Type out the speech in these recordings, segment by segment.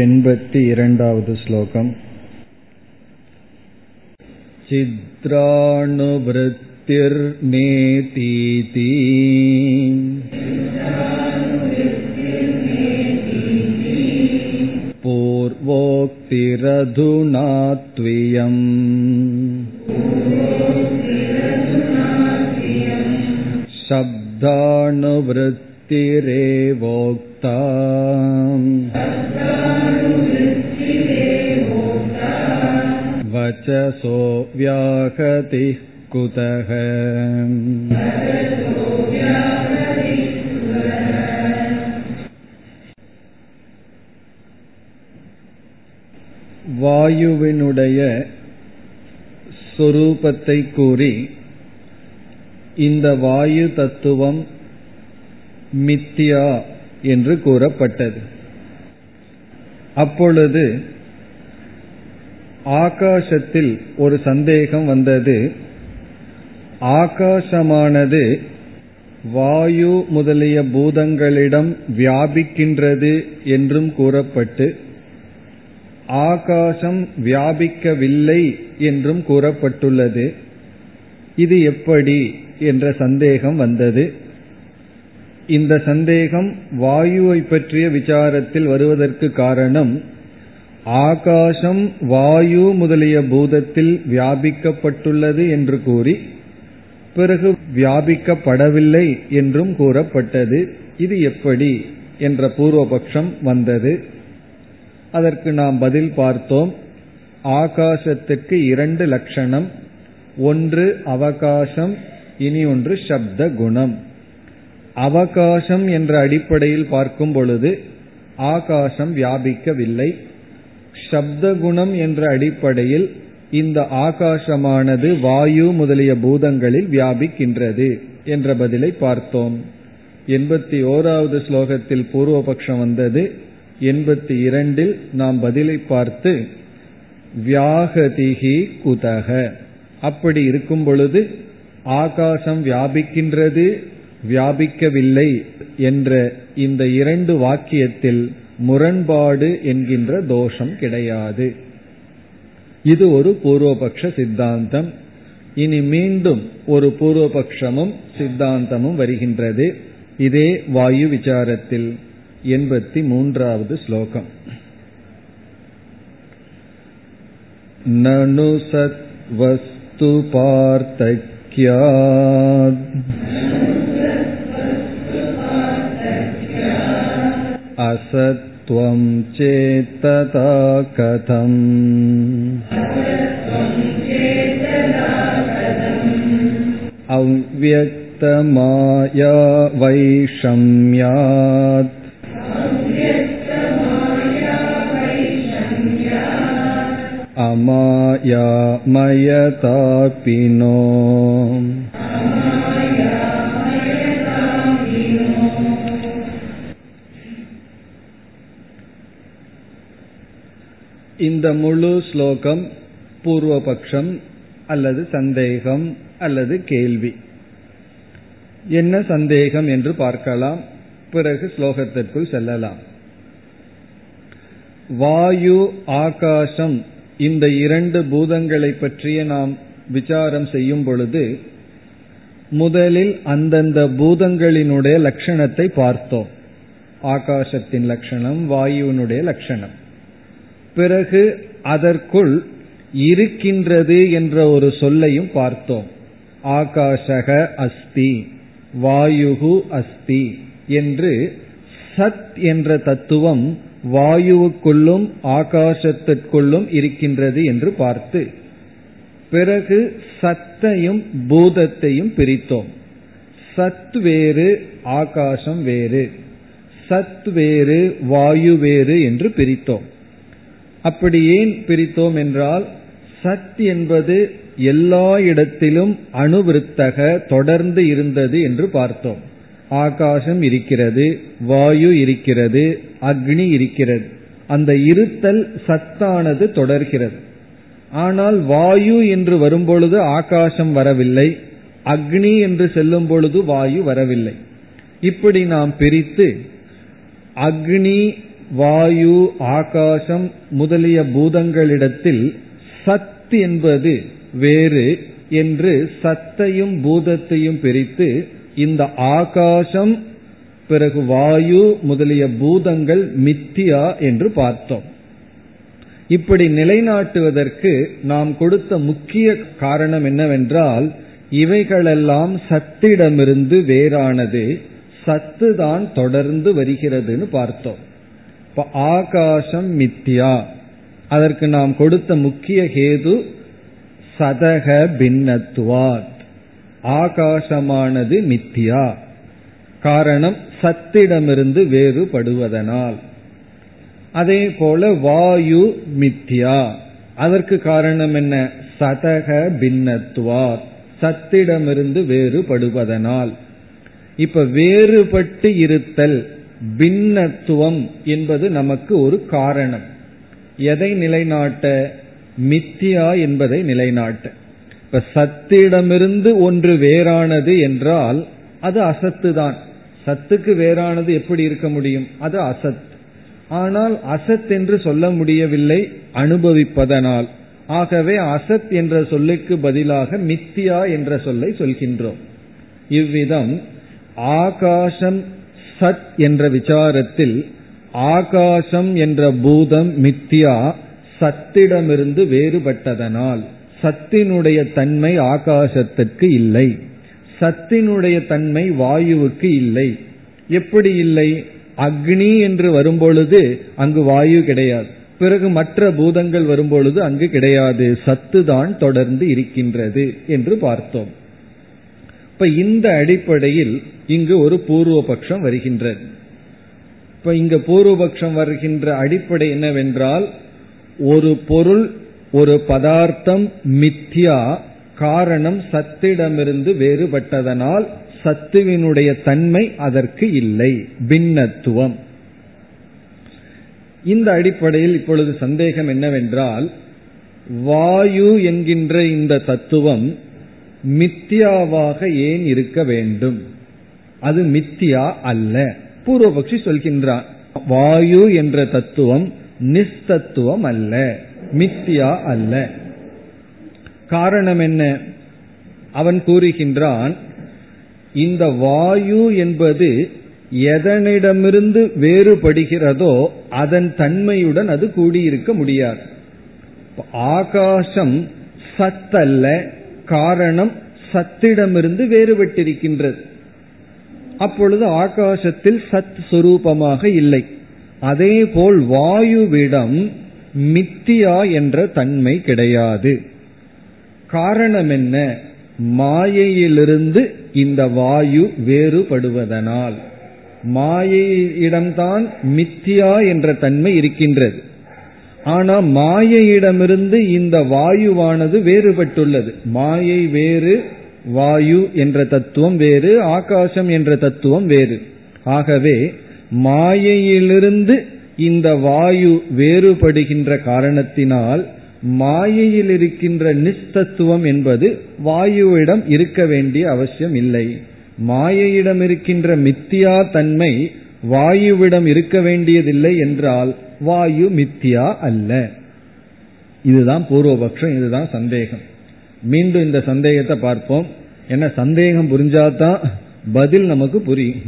एण्पति इरण्डावद् श्लोकम् छिद्राणुवृत्तिर्नेतीति पूर्वोक्तिरधुना त्वियम् शब्दानुवृत्तिरेवोक्ता वचसो व्याहतिः कुतः வாயுவினுடைய சொரூபத்தை கூறி இந்த வாயு தத்துவம் மித்தியா என்று கூறப்பட்டது. அப்பொழுது ஆகாசத்தில் ஒரு சந்தேகம் வந்தது. ஆகாசமானது வாயு முதலிய பூதங்களிடம் வியாபிக்கின்றது என்றும் கூறப்பட்டு ஆகாசம் வியாபிக்கவில்லை என்றும் கூறப்பட்டுள்ளது. இது எப்படி? என்ற சந்தேகம் வந்தது. இந்த சந்தேகம் வாயுவை பற்றிய விசாரத்தில் வருவதற்கு காரணம் ஆகாசம் வாயு முதலிய பூதத்தில் வியாபிக்கப்பட்டுள்ளது என்று கூறி பிறகு வியாபிக்கப்படவில்லை என்றும் கூறப்பட்டது. இது எப்படி என்ற பூர்வபக்ஷம் வந்தது. அதற்கு நாம் பதில் பார்த்தோம். ஆகாசத்துக்கு இரண்டு லட்சணம் ஒன்று அவகாசம் இனி ஒன்று சப்த குணம். அவகாசம் என்ற அடிப்படையில் பார்க்கும் பொழுது ஆகாசம் வியாபிக்கவில்லை. சப்த குணம் என்ற அடிப்படையில் இந்த ஆகாசமானது வாயு முதலிய பூதங்களில் வியாபிக்கின்றது என்ற பதிலை பார்த்தோம். எண்பத்தி ஓராவது ஸ்லோகத்தில் பூர்வபக்ஷம் வந்தது. எண்பத்தி இரண்டில் நாம் பதிலை பார்த்து வியாகதிகி குதக அப்படி இருக்கும் பொழுது ஆகாசம் வியாபிக்கின்றது வியாபிக்கவில்லை என்ற இந்த இரண்டு வாக்கியத்தில் முரண்பாடு என்கின்ற தோஷம் கிடையாது. இது ஒரு பூர்வபக்ஷ சித்தாந்தம். இனி மீண்டும் ஒரு பூர்வபக்ஷமும் சித்தாந்தமும் வருகின்றது. இதே வாயு விசாரத்தில் எண்பத்தி மூன்றாவது ஸ்லோகம். நனு சத்வஸ்து பார்த்தக்யாத் असत्त्वं चेत्तथा कथम् अव्यक्तमाया वैषम्यात् अमायामयतापिनो இந்த முழு ஸ்லோகம் பூர்வபக்ஷம் அல்லது சந்தேகம் அல்லது கேள்வி. என்ன சந்தேகம் என்று பார்க்கலாம். பிறகு ஸ்லோகத்திற்குள் செல்லலாம். வாயு ஆகாசம் இந்த இரண்டு பூதங்களை பற்றிய நாம் விசாரம் செய்யும் பொழுது முதலில் அந்தந்த பூதங்களினுடைய லட்சணத்தை பார்த்தோம். ஆகாசத்தின் லட்சணம் வாயுவினுடைய லட்சணம். பிறகு அதற்குள் இருக்கின்றது என்ற ஒரு சொல்லையும் பார்த்தோம். ஆகாஷக அஸ்தி வாயுகு அஸ்தி என்று சத் என்ற தத்துவம் வாயுவுக்குள்ளும் ஆகாசத்திற்குள்ளும் இருக்கின்றது என்று பார்த்து பிறகு சத்தையும் பூதத்தையும் பிரித்தோம். சத் வேறு ஆகாசம் வேறு. சத் வேறு வாயு வேறு என்று பிரித்தோம். அப்படி ஏன் பிரித்தோம் என்றால் சத் என்பது எல்லா இடத்திலும் அணுவிருத்தக தொடர்ந்து இருந்தது என்று பார்த்தோம். ஆகாசம் இருக்கிறது வாயு இருக்கிறது அக்னி இருக்கிறது. அந்த இருத்தல் சத்தானது தொடர்கிறது. ஆனால் வாயு என்று வரும்பொழுது ஆகாசம் வரவில்லை அக்னி என்று செல்லும் பொழுது வாயு வரவில்லை. இப்படி நாம் பிரித்து அக்னி வாயு ஆகாசம் முதலிய பூதங்களிடத்தில் சத் என்பது வேறு என்று சத்தையும் பூதத்தையும் பிரித்து இந்த ஆகாசம் பிறகு வாயு முதலிய பூதங்கள் மித்தியா என்று பார்த்தோம். இப்படி நிலைநாட்டுவதற்கு நாம் கொடுத்த முக்கிய காரணம் என்னவென்றால் இவைகளெல்லாம் சத்திடமிருந்து வேறானது சத்து தான் தொடர்ந்து வருகிறதுன்னு பார்த்தோம். இப்ப ஆகாசம் மித்தியா அதற்கு நாம் கொடுத்த முக்கிய ஹேது சதக பின்னத்துவாத். ஆகாசமானது மித்தியா காரணம் சத்திடமிருந்து வேறுபடுவதனால். அதே போல வாயு மித்தியா அதற்கு காரணம் என்ன? சதக பின்னத்துவார் சத்திடமிருந்து வேறுபடுவதனால். இப்ப வேறுபட்டு இருத்தல் பின்னத்துவம் என்பது நமக்கு ஒரு காரணம். எதை நிலைநாட்ட? மித்தியா என்பதை நிலைநாட்ட. இப்ப சத்திடமிருந்து ஒன்று வேறானது என்றால் அது அசத்து தான் சத்துக்கு வேறானது எப்படி இருக்க முடியும்? அது அசத். ஆனால் அசத் என்று சொல்ல முடியவில்லை அனுபவிப்பதனால். ஆகவே அசத் என்ற சொல்லுக்கு பதிலாக மித்தியா என்ற சொல்லை சொல்கின்றோம். இவ்விதம் ஆகாசம் சத் என்ற விசாரத்தில் ஆகாசம் என்ற பூதம் மித்தியா சத்திடமிருந்து வேறுபட்டதனால். சத்தினுடைய தன்மை ஆகாசத்திற்கு இல்லை. சத்தினுடைய தன்மை வாயுவுக்கு இல்லை. எப்படி இல்லை? அக்னி என்று வரும்பொழுது அங்கு வாயு கிடையாது. பிறகு மற்ற பூதங்கள் வரும்பொழுது அங்கு கிடையாது. சத்து தான் தொடர்ந்து இருக்கின்றது என்று பார்த்தோம். இப்ப இந்த அடிப்படையில் இங்கு ஒரு பூர்வபக்ஷம் வருகின்றது. இப்ப இங்க பூர்வபக்ஷம் வருகின்ற அடிப்படை என்னவென்றால் ஒரு பொருள் ஒரு பதார்த்தம் மித்யா காரணம் சத்திடமிருந்து வேறுபட்டதனால் சத்துவினுடைய தன்மை அதற்கு இல்லை பின்னத்துவம். இந்த அடிப்படையில் இப்பொழுது சந்தேகம் என்னவென்றால் வாயு என்கின்ற இந்த தத்துவம் மித்தியாவாக ஏன் இருக்க வேண்டும்? அது மித்தியா அல்ல. பூர்வபக்ஷி சொல்கின்றான் வாயு என்ற தத்துவம் நிஸ்தத்துவம் அல்ல. மித்தியா அல்ல. காரணம் என்ன? அவன் கூறுகின்றான் இந்த வாயு என்பது எதனிடமிருந்து வேறுபடுகிறதோ அதன் தன்மையுடன் அது கூடியிருக்க முடியாது. ஆகாசம் சத்தல்ல காரணம் சத்திடமிருந்து வேறுபட்டிருக்கின்றது. அப்பொழுது ஆகாசத்தில் சத் சுரூபமாக இல்லை. அதே போல் வாயுவிடம் மித்தியா என்ற தன்மை கிடையாது. காரணம் என்ன? மாயையிலிருந்து இந்த வாயு வேறுபடுவதனால். மாயையிடம்தான் மித்தியா என்ற தன்மை இருக்கின்றது. ஆனா மாயையிடமிருந்து இந்த வாயுவானது வேறுபட்டுள்ளது. மாயை வேறு வாயு என்ற தத்துவம் வேறு ஆகாசம் என்ற தத்துவம் வேறு. ஆகவே மாயையிலிருந்து இந்த வாயு வேறுபடுகின்ற காரணத்தினால் மாயையில் இருக்கின்ற நிஸ்தத்துவம் என்பது வாயுவிடம் இருக்க வேண்டிய அவசியம் இல்லை. மாயையிடம் இருக்கின்ற மித்தியா தன்மை வாயுவிடம் இருக்க வேண்டியதில்லை என்றால் வாயு மித்தியா அல்ல. இதுதான் பூர்வபக்ஷம் இதுதான் சந்தேகம். மீண்டும் இந்த சந்தேகத்தை பார்ப்போம். என்ன சந்தேகம் புரிஞ்சாதான் பதில் நமக்கு புரியும்.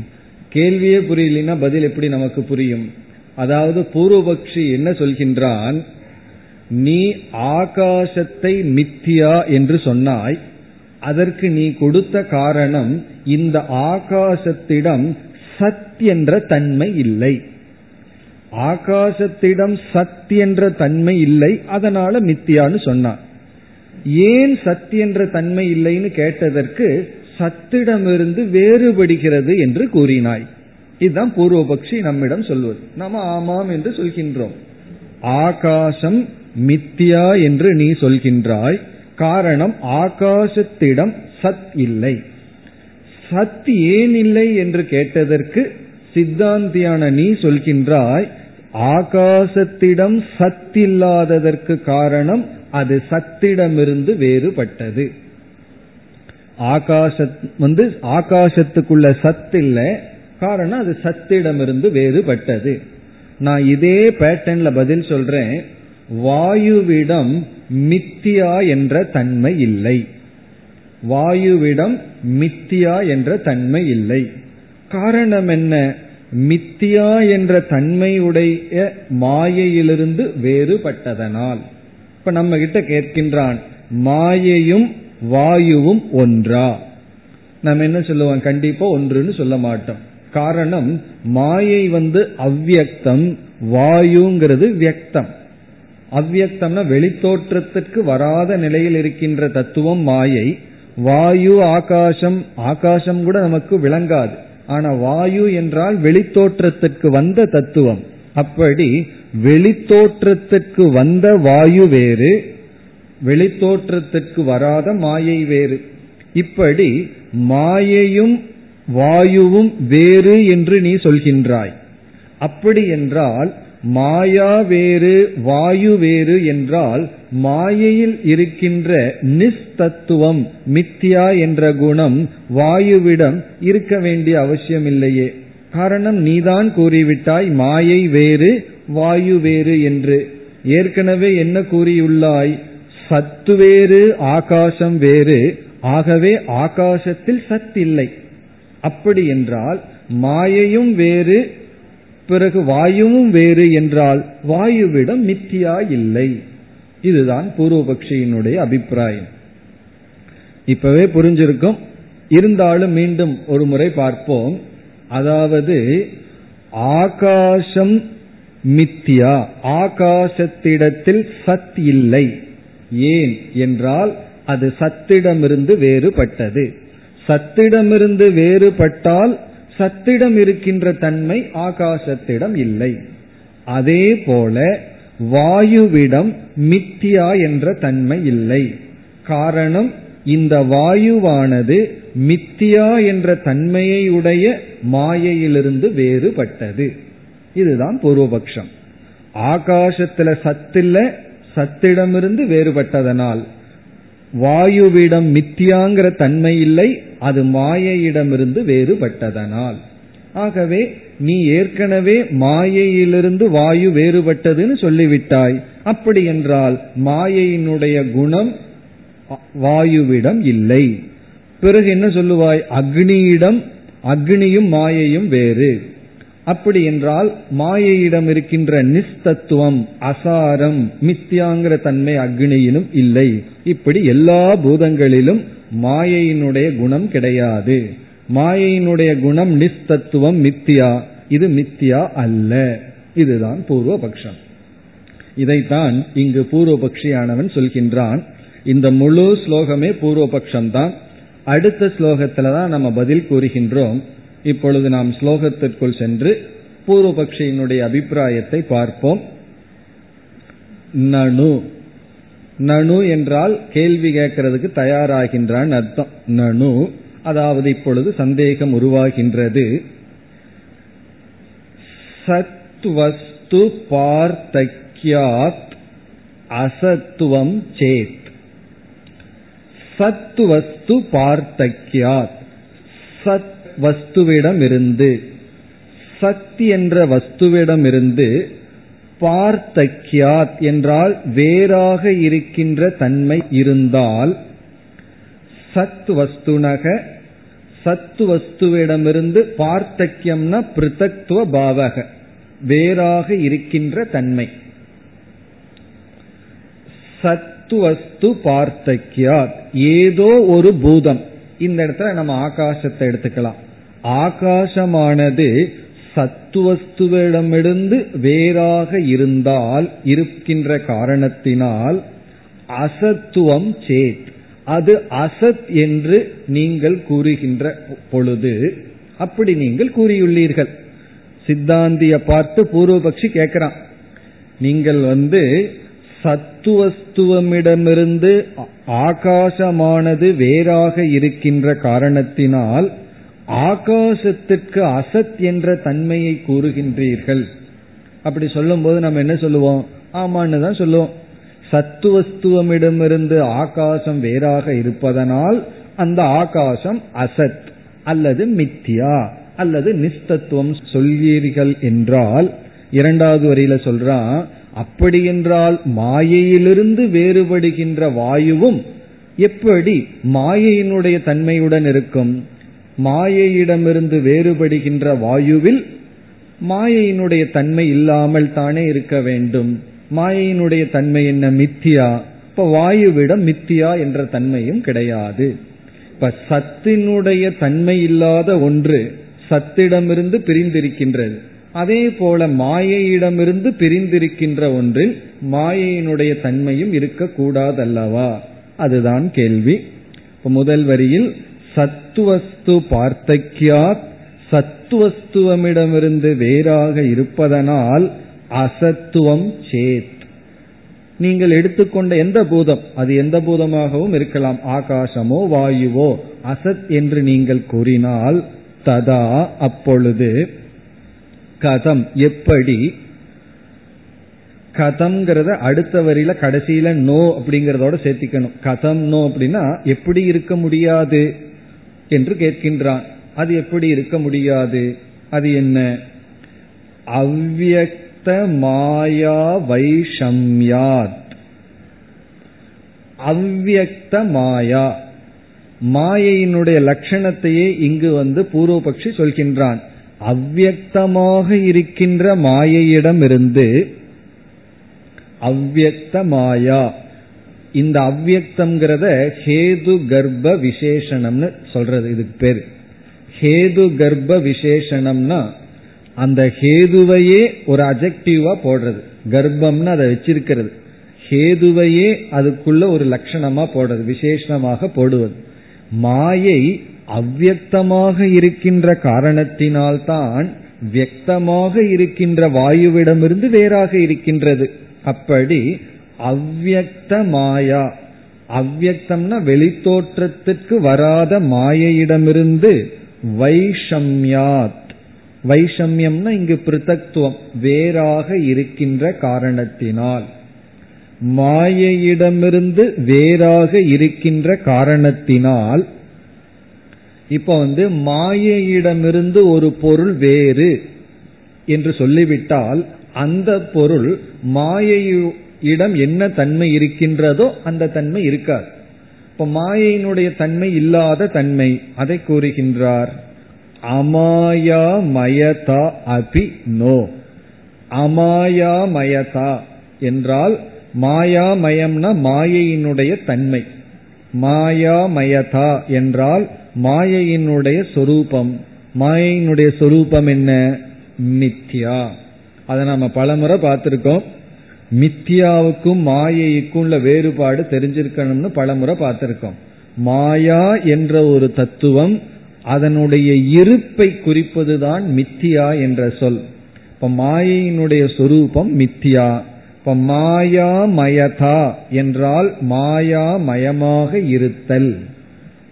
கேள்வியே புரியலனா பதில் எப்படி நமக்கு புரியும்? அதாவது பூர்வபக்ஷி என்ன சொல்கின்றான்? நீ ஆகாசத்தை மித்தியா என்று சொன்னாய். அதற்கு நீ கொடுத்த காரணம் இந்த ஆகாசத்திடம் சத் என்ற தன்மை இல்லை. ஆகாசத்திடம் சத் என்ற தன்மை இல்லை. அதனால மித்தியான்னு சொன்னான். ஏன் சத் என்ற தன்மை இல்லைன்னு கேட்டதற்கு சத்திடமிருந்து வேறுபடுகிறது என்று கூறினாய். இதுதான் பூர்வபக்ஷி நம்மிடம் சொல்வது. நாம ஆமாம் என்று சொல்கின்றோம். ஆகாசம் மித்தியா என்று நீ சொல்கின்றாய். காரணம் ஆகாசத்திடம் சத் இல்லை. சத் ஏன் இல்லை என்று கேட்டதற்கு சித்தாந்தியான நீ சொல்கின்றாய். ஆகாசத்திடம் சத் இல்லாததற்கு காரணம் அது சத்திடமிருந்து வேறுபட்டது. ஆகாச வந்து ஆகாசத்துக்குள்ள சத்து இல்லை காரணம் அது சத்திடமிருந்து வேறுபட்டது. நான் இதே பேட்டர்ன்ல பதில் சொல்றேன். வாயுவிடம் மித்தியா என்ற தன்மை இல்லை. வாயுவிடம் மித்தியா என்ற தன்மை இல்லை. காரணம் என்ன? மித்தியா என்ற தன்மையுடைய மாயையிலிருந்து வேறுபட்டதனால். இப்ப நம்ம கிட்ட கேட்கின்றான் மாயையும் வாயுவும் ஒன்றா? நம்ம என்ன சொல்லுவோம்? கண்டிப்பா ஒன்றுன்னு சொல்ல மாட்டோம். காரணம் மாயை வந்து அவ்வியக்தம் வாயுங்கிறது வியக்தம். அவ்வியக்தம்னா வெளித்தோற்றத்திற்கு வராத நிலையில் இருக்கின்ற தத்துவம் மாயை. வாயு ஆகாசம் ஆகாசம் கூட நமக்கு விளங்காது. ஆனா வாயு என்றால் வெளித்தோற்றத்திற்கு வந்த தத்துவம். அப்படி வெளித்தோற்றத்துக்கு வந்த வாயு வேறு வெளித்தோற்றத்துக்கு வராத மாயை வேறு. இப்படி மாயையும் வாயுவும் வேறு என்று நீ சொல்கின்றாய். அப்படி என்றால் மாயா வேறு வாயு வேறு என்றால் மாயையில் இருக்கின்ற நிஸ்தத்துவம் மித்யா என்ற குணம் வாயுவிடம் இருக்க வேண்டிய அவசியம் இல்லையே காரணம் நீதான் கூறிவிட்டாய் மாயை வேறு வாயு வேறு என்று. ஏற்கனவே என்ன கூறியுள்ளாய்? சத்து வேறு ஆகாசம் வேறு. ஆகவே ஆகாசத்தில் சத் இல்லை. அப்படி என்றால் மாயையும் வேறு பிறகு வாயுவும் வேறு என்றால் வாயுவிடம் மித்தியா இல்லை. இதுதான் பூர்வபக்ஷியினுடைய அபிப்பிராயம். இப்பவே புரிஞ்சிருக்கும். இருந்தாலும் மீண்டும் ஒரு முறை பார்ப்போம். அதாவது ஆகாசம் மித்தியா ஆகாசத்திடத்தில் சத் இல்லை. ஏன் என்றால் அது சத்திடமிருந்து வேறுபட்டது. சத்திடமிருந்து வேறுபட்டால் சத்திடம் இருக்கின்ற தன்மை ஆகாசத்திடம் இல்லை. அதே போல வாயுவிடம் மித்தியா என்ற தன்மை இல்லை. காரணம் இந்த வாயுவானது மித்தியா என்ற தன்மையை உடைய மாயையிலிருந்து வேறுபட்டது. இதுதான் பூர்வபக்ஷம். ஆகாசத்துல சத்தில்ல சத்திடமிருந்து வேறுபட்டதனால். வாயுவிடம் மித்தியாங்கிற தன்மை இல்லை அது மாயையிடமிருந்து வேறுபட்டதனால். ஆகவே நீ ஏற்கனவே மாயையிலிருந்து வாயு வேறுபட்டதுன்னு சொல்லிவிட்டாய். அப்படி என்றால் மாயையினுடைய குணம் வாயுவிடம் இல்லை. பிறகு என்ன சொல்லுவாய்? அக்னியிடம் அக்னியும் மாயையும் வேறு. அப்படி என்றால் மாயையிடம் இருக்கின்ற நிஸ்தத்துவம் அசாரம் மித்தியாங்கிற தன்மை அக்னியிலும் இல்லை. இப்படி எல்லா பூதங்களிலும் மாயையினுடைய குணம் கிடையாது. மாயையினுடைய குணம் நிஸ்தத்துவம் மித்தியா இது மித்தியா அல்ல. இதுதான் பூர்வபக்ஷம். இதைத்தான் இங்கு பூர்வபக்ஷியானவன் சொல்கின்றான். இந்த முழு ஸ்லோகமே பூர்வபக்ஷம்தான். அடுத்த ஸ்லோகத்துல தான் நம்ம பதில் கூறுகின்றோம். இப்பொழுது நாம் ஸ்லோகத்திற்குள் சென்று பூர்வபக்ஷியினுடைய அபிப்பிராயத்தை பார்ப்போம். நனு. நனு என்றால் கேள்வி கேட்கறதுக்கு தயாராகின்றான் அர்த்தம். நனு அதாவது இப்பொழுது சந்தேகம் உருவாகின்றது. சத்வஸ்து பார்த்தக்யாத் அசத்துவம் சேத். சத்துவஸ்து பார்த்தக்யாத். சத் வஸ்துவிடம் இருந்து சத் என்ற வஸ்துவிடம் இருந்து பார்த்தக்கியாத் என்றால் வேறாக இருக்கின்ற தன்மை இருந்தால் சத் வஸ்துனக சத்து வஸ்துவிடமிருந்து பார்த்தக்கியம்னா பிருத்தத்துவ பாவக வேறாக இருக்கின்ற தன்மை. சத்து வஸ்து பார்த்தக்கியாத் ஏதோ ஒரு பூதம். இந்த இடத்துல நம்ம ஆகாசத்தை எடுத்துக்கலாம். ஆகாசமானது சத்துவஸ்துவிடமிருந்து வேறாக இருந்தால் இருக்கின்ற காரணத்தினால் அசத்துவம் சேத். அது அசத் என்று நீங்கள் கூறுகின்ற பொழுது அப்படி நீங்கள் கூறியுள்ளீர்கள். சித்தாந்திய பார்த்து பூர்வபக்ஷி கேட்கிறான். நீங்கள் வந்து சத்துவஸ்துவமிடமிருந்து ஆகாசமானது வேறாக இருக்கின்ற காரணத்தினால் ஆகாசத்திற்கு அசத் என்ற தன்மையை கூறுகின்றீர்கள். அப்படி சொல்லும் போது நம்ம என்ன சொல்லுவோம்? ஆமான்னு தான் சொல்லுவோம். சத்துவஸ்துவமிடமிருந்து ஆகாசம் வேறாக இருப்பதனால் அந்த ஆகாசம் அசத் அல்லது மித்தியா அல்லது நிஸ்தத்துவம் சொல்வீர்கள் என்றால் இரண்டாவது வரியில சொல்றான் அப்படியென்றால் மாயையிலிருந்து வேறுபடுகின்ற வாயுவும் எப்படி மாயையினுடைய தன்மையுடன் இருக்கும்? மாயையிடமிருந்து வேறுபடுகின்ற வாயுவில் மாயையினுடைய தன்மை இல்லாமல் தானே இருக்க வேண்டும். மாயையினுடைய தன்மை என்ன மித்தியா? இப்ப வாயுவிடம் மித்தியா என்ற தன்மையும் கிடையாது. இப்ப சத்தினுடைய தன்மை இல்லாத ஒன்று சத்திடமிருந்து பிரிந்திருக்கின்றது. அதே போல மாயையிடமிருந்து பிரிந்திருக்கின்ற ஒன்றில் மாயையினுடைய தன்மையும் இருக்கக்கூடாதல்லவா? அதுதான் கேள்வி. முதல் வரியில் சத்துவஸ்து பார்த்தக்கியாத் சத்துவஸ்துவமிடமிருந்து வேறாக இருப்பதனால் அசத்துவம் சேத். நீங்கள் எடுத்துக்கொண்ட எந்த பூதம் அது எந்த பூதமாகவும் இருக்கலாம் ஆகாசமோ வாயுவோ அசத் என்று நீங்கள் கூறினால் ததா அப்பொழுது கதம் எப்படி? கதம்ங்கிறத அடுத்த வரியில கடைசியில நோ அப்படிங்கறதோட சேர்த்திக்கணும். கதம் நோ அப்படின்னா எப்படி இருக்க முடியாது? என்று கேட்கின்றான். அது எப்படி இருக்க முடியாது? அது என்ன? அவ்வக்த மாயா வைஷம்யாத். அவ்வக்த மாயா. மாயையினுடைய லட்சணத்தையே இங்கு வந்து பூர்வபக்ஷி சொல்கின்றான். அவ்வக்தமாக இருக்கின்ற மாயையிடமிருந்து அவ்வக்த மாயா இந்த அவ்வக்தம்ங்கிறத ஹேது கர்ப்ப விசேஷனம்னு சொல்றது இதுக்கு பேரு. ஹேது கர்ப்ப விசேஷனம்னா அந்த ஹேதுவையே ஒரு அஜெக்டிவா போடுறது. கர்ப்பம்னு அதை வச்சிருக்கிறது. ஹேதுவையே அதுக்குள்ள ஒரு லட்சணமா போடுறது விசேஷமாக போடுவது. மாயை அவ்வக்தமாக இருக்கின்ற காரணத்தினால்தான் வியக்தமாக இருக்கின்ற வாயுவிடமிருந்து வேறாக இருக்கின்றது. அப்படி அவ்வக்த மாயா. அவ்வக்தம்னா வெளித்தோற்றத்திற்கு வராத மாயையிடமிருந்து வைஷம்யாத். வைஷம்யம்னா இங்கு பிருத்தத்துவம் வேறாக இருக்கின்ற காரணத்தினால். மாயையிடமிருந்து வேறாக இருக்கின்ற காரணத்தினால் இப்ப வந்து மாயையிடமிருந்து ஒரு பொருள் வேறு என்று சொல்லிவிட்டால் அந்த பொருள் இடம் என்ன தன்மை இருக்கின்றதோ அந்த தன்மை இருக்காது. இப்ப மாயையினுடைய தன்மை இல்லாத தன்மை அதை கூறுகின்றார். அமாயா மயதா அபி நோ. அமாயா மயதா என்றால் மாயாமயம்னா மாயையினுடைய தன்மை. மாயாமயதா என்றால் மாயையினுடைய சொரூபம். மாயையினுடைய சொரூபம் என்ன? மித்யா. அதை நம்ம பலமுறை பார்த்திருக்கோம். மித்யாவுக்கும் மாயைக்கும் உள்ள வேறுபாடு தெரிஞ்சிருக்கணும்னு பலமுறை பார்த்திருக்கோம். மாயா என்ற ஒரு தத்துவம் அதனுடைய இருப்பை குறிப்பதுதான் மித்தியா என்ற சொல். இப்ப மாயையினுடைய சொரூபம் மித்தியா. இப்ப மாயா மயதா என்றால் மாயா மயமாக இருத்தல்.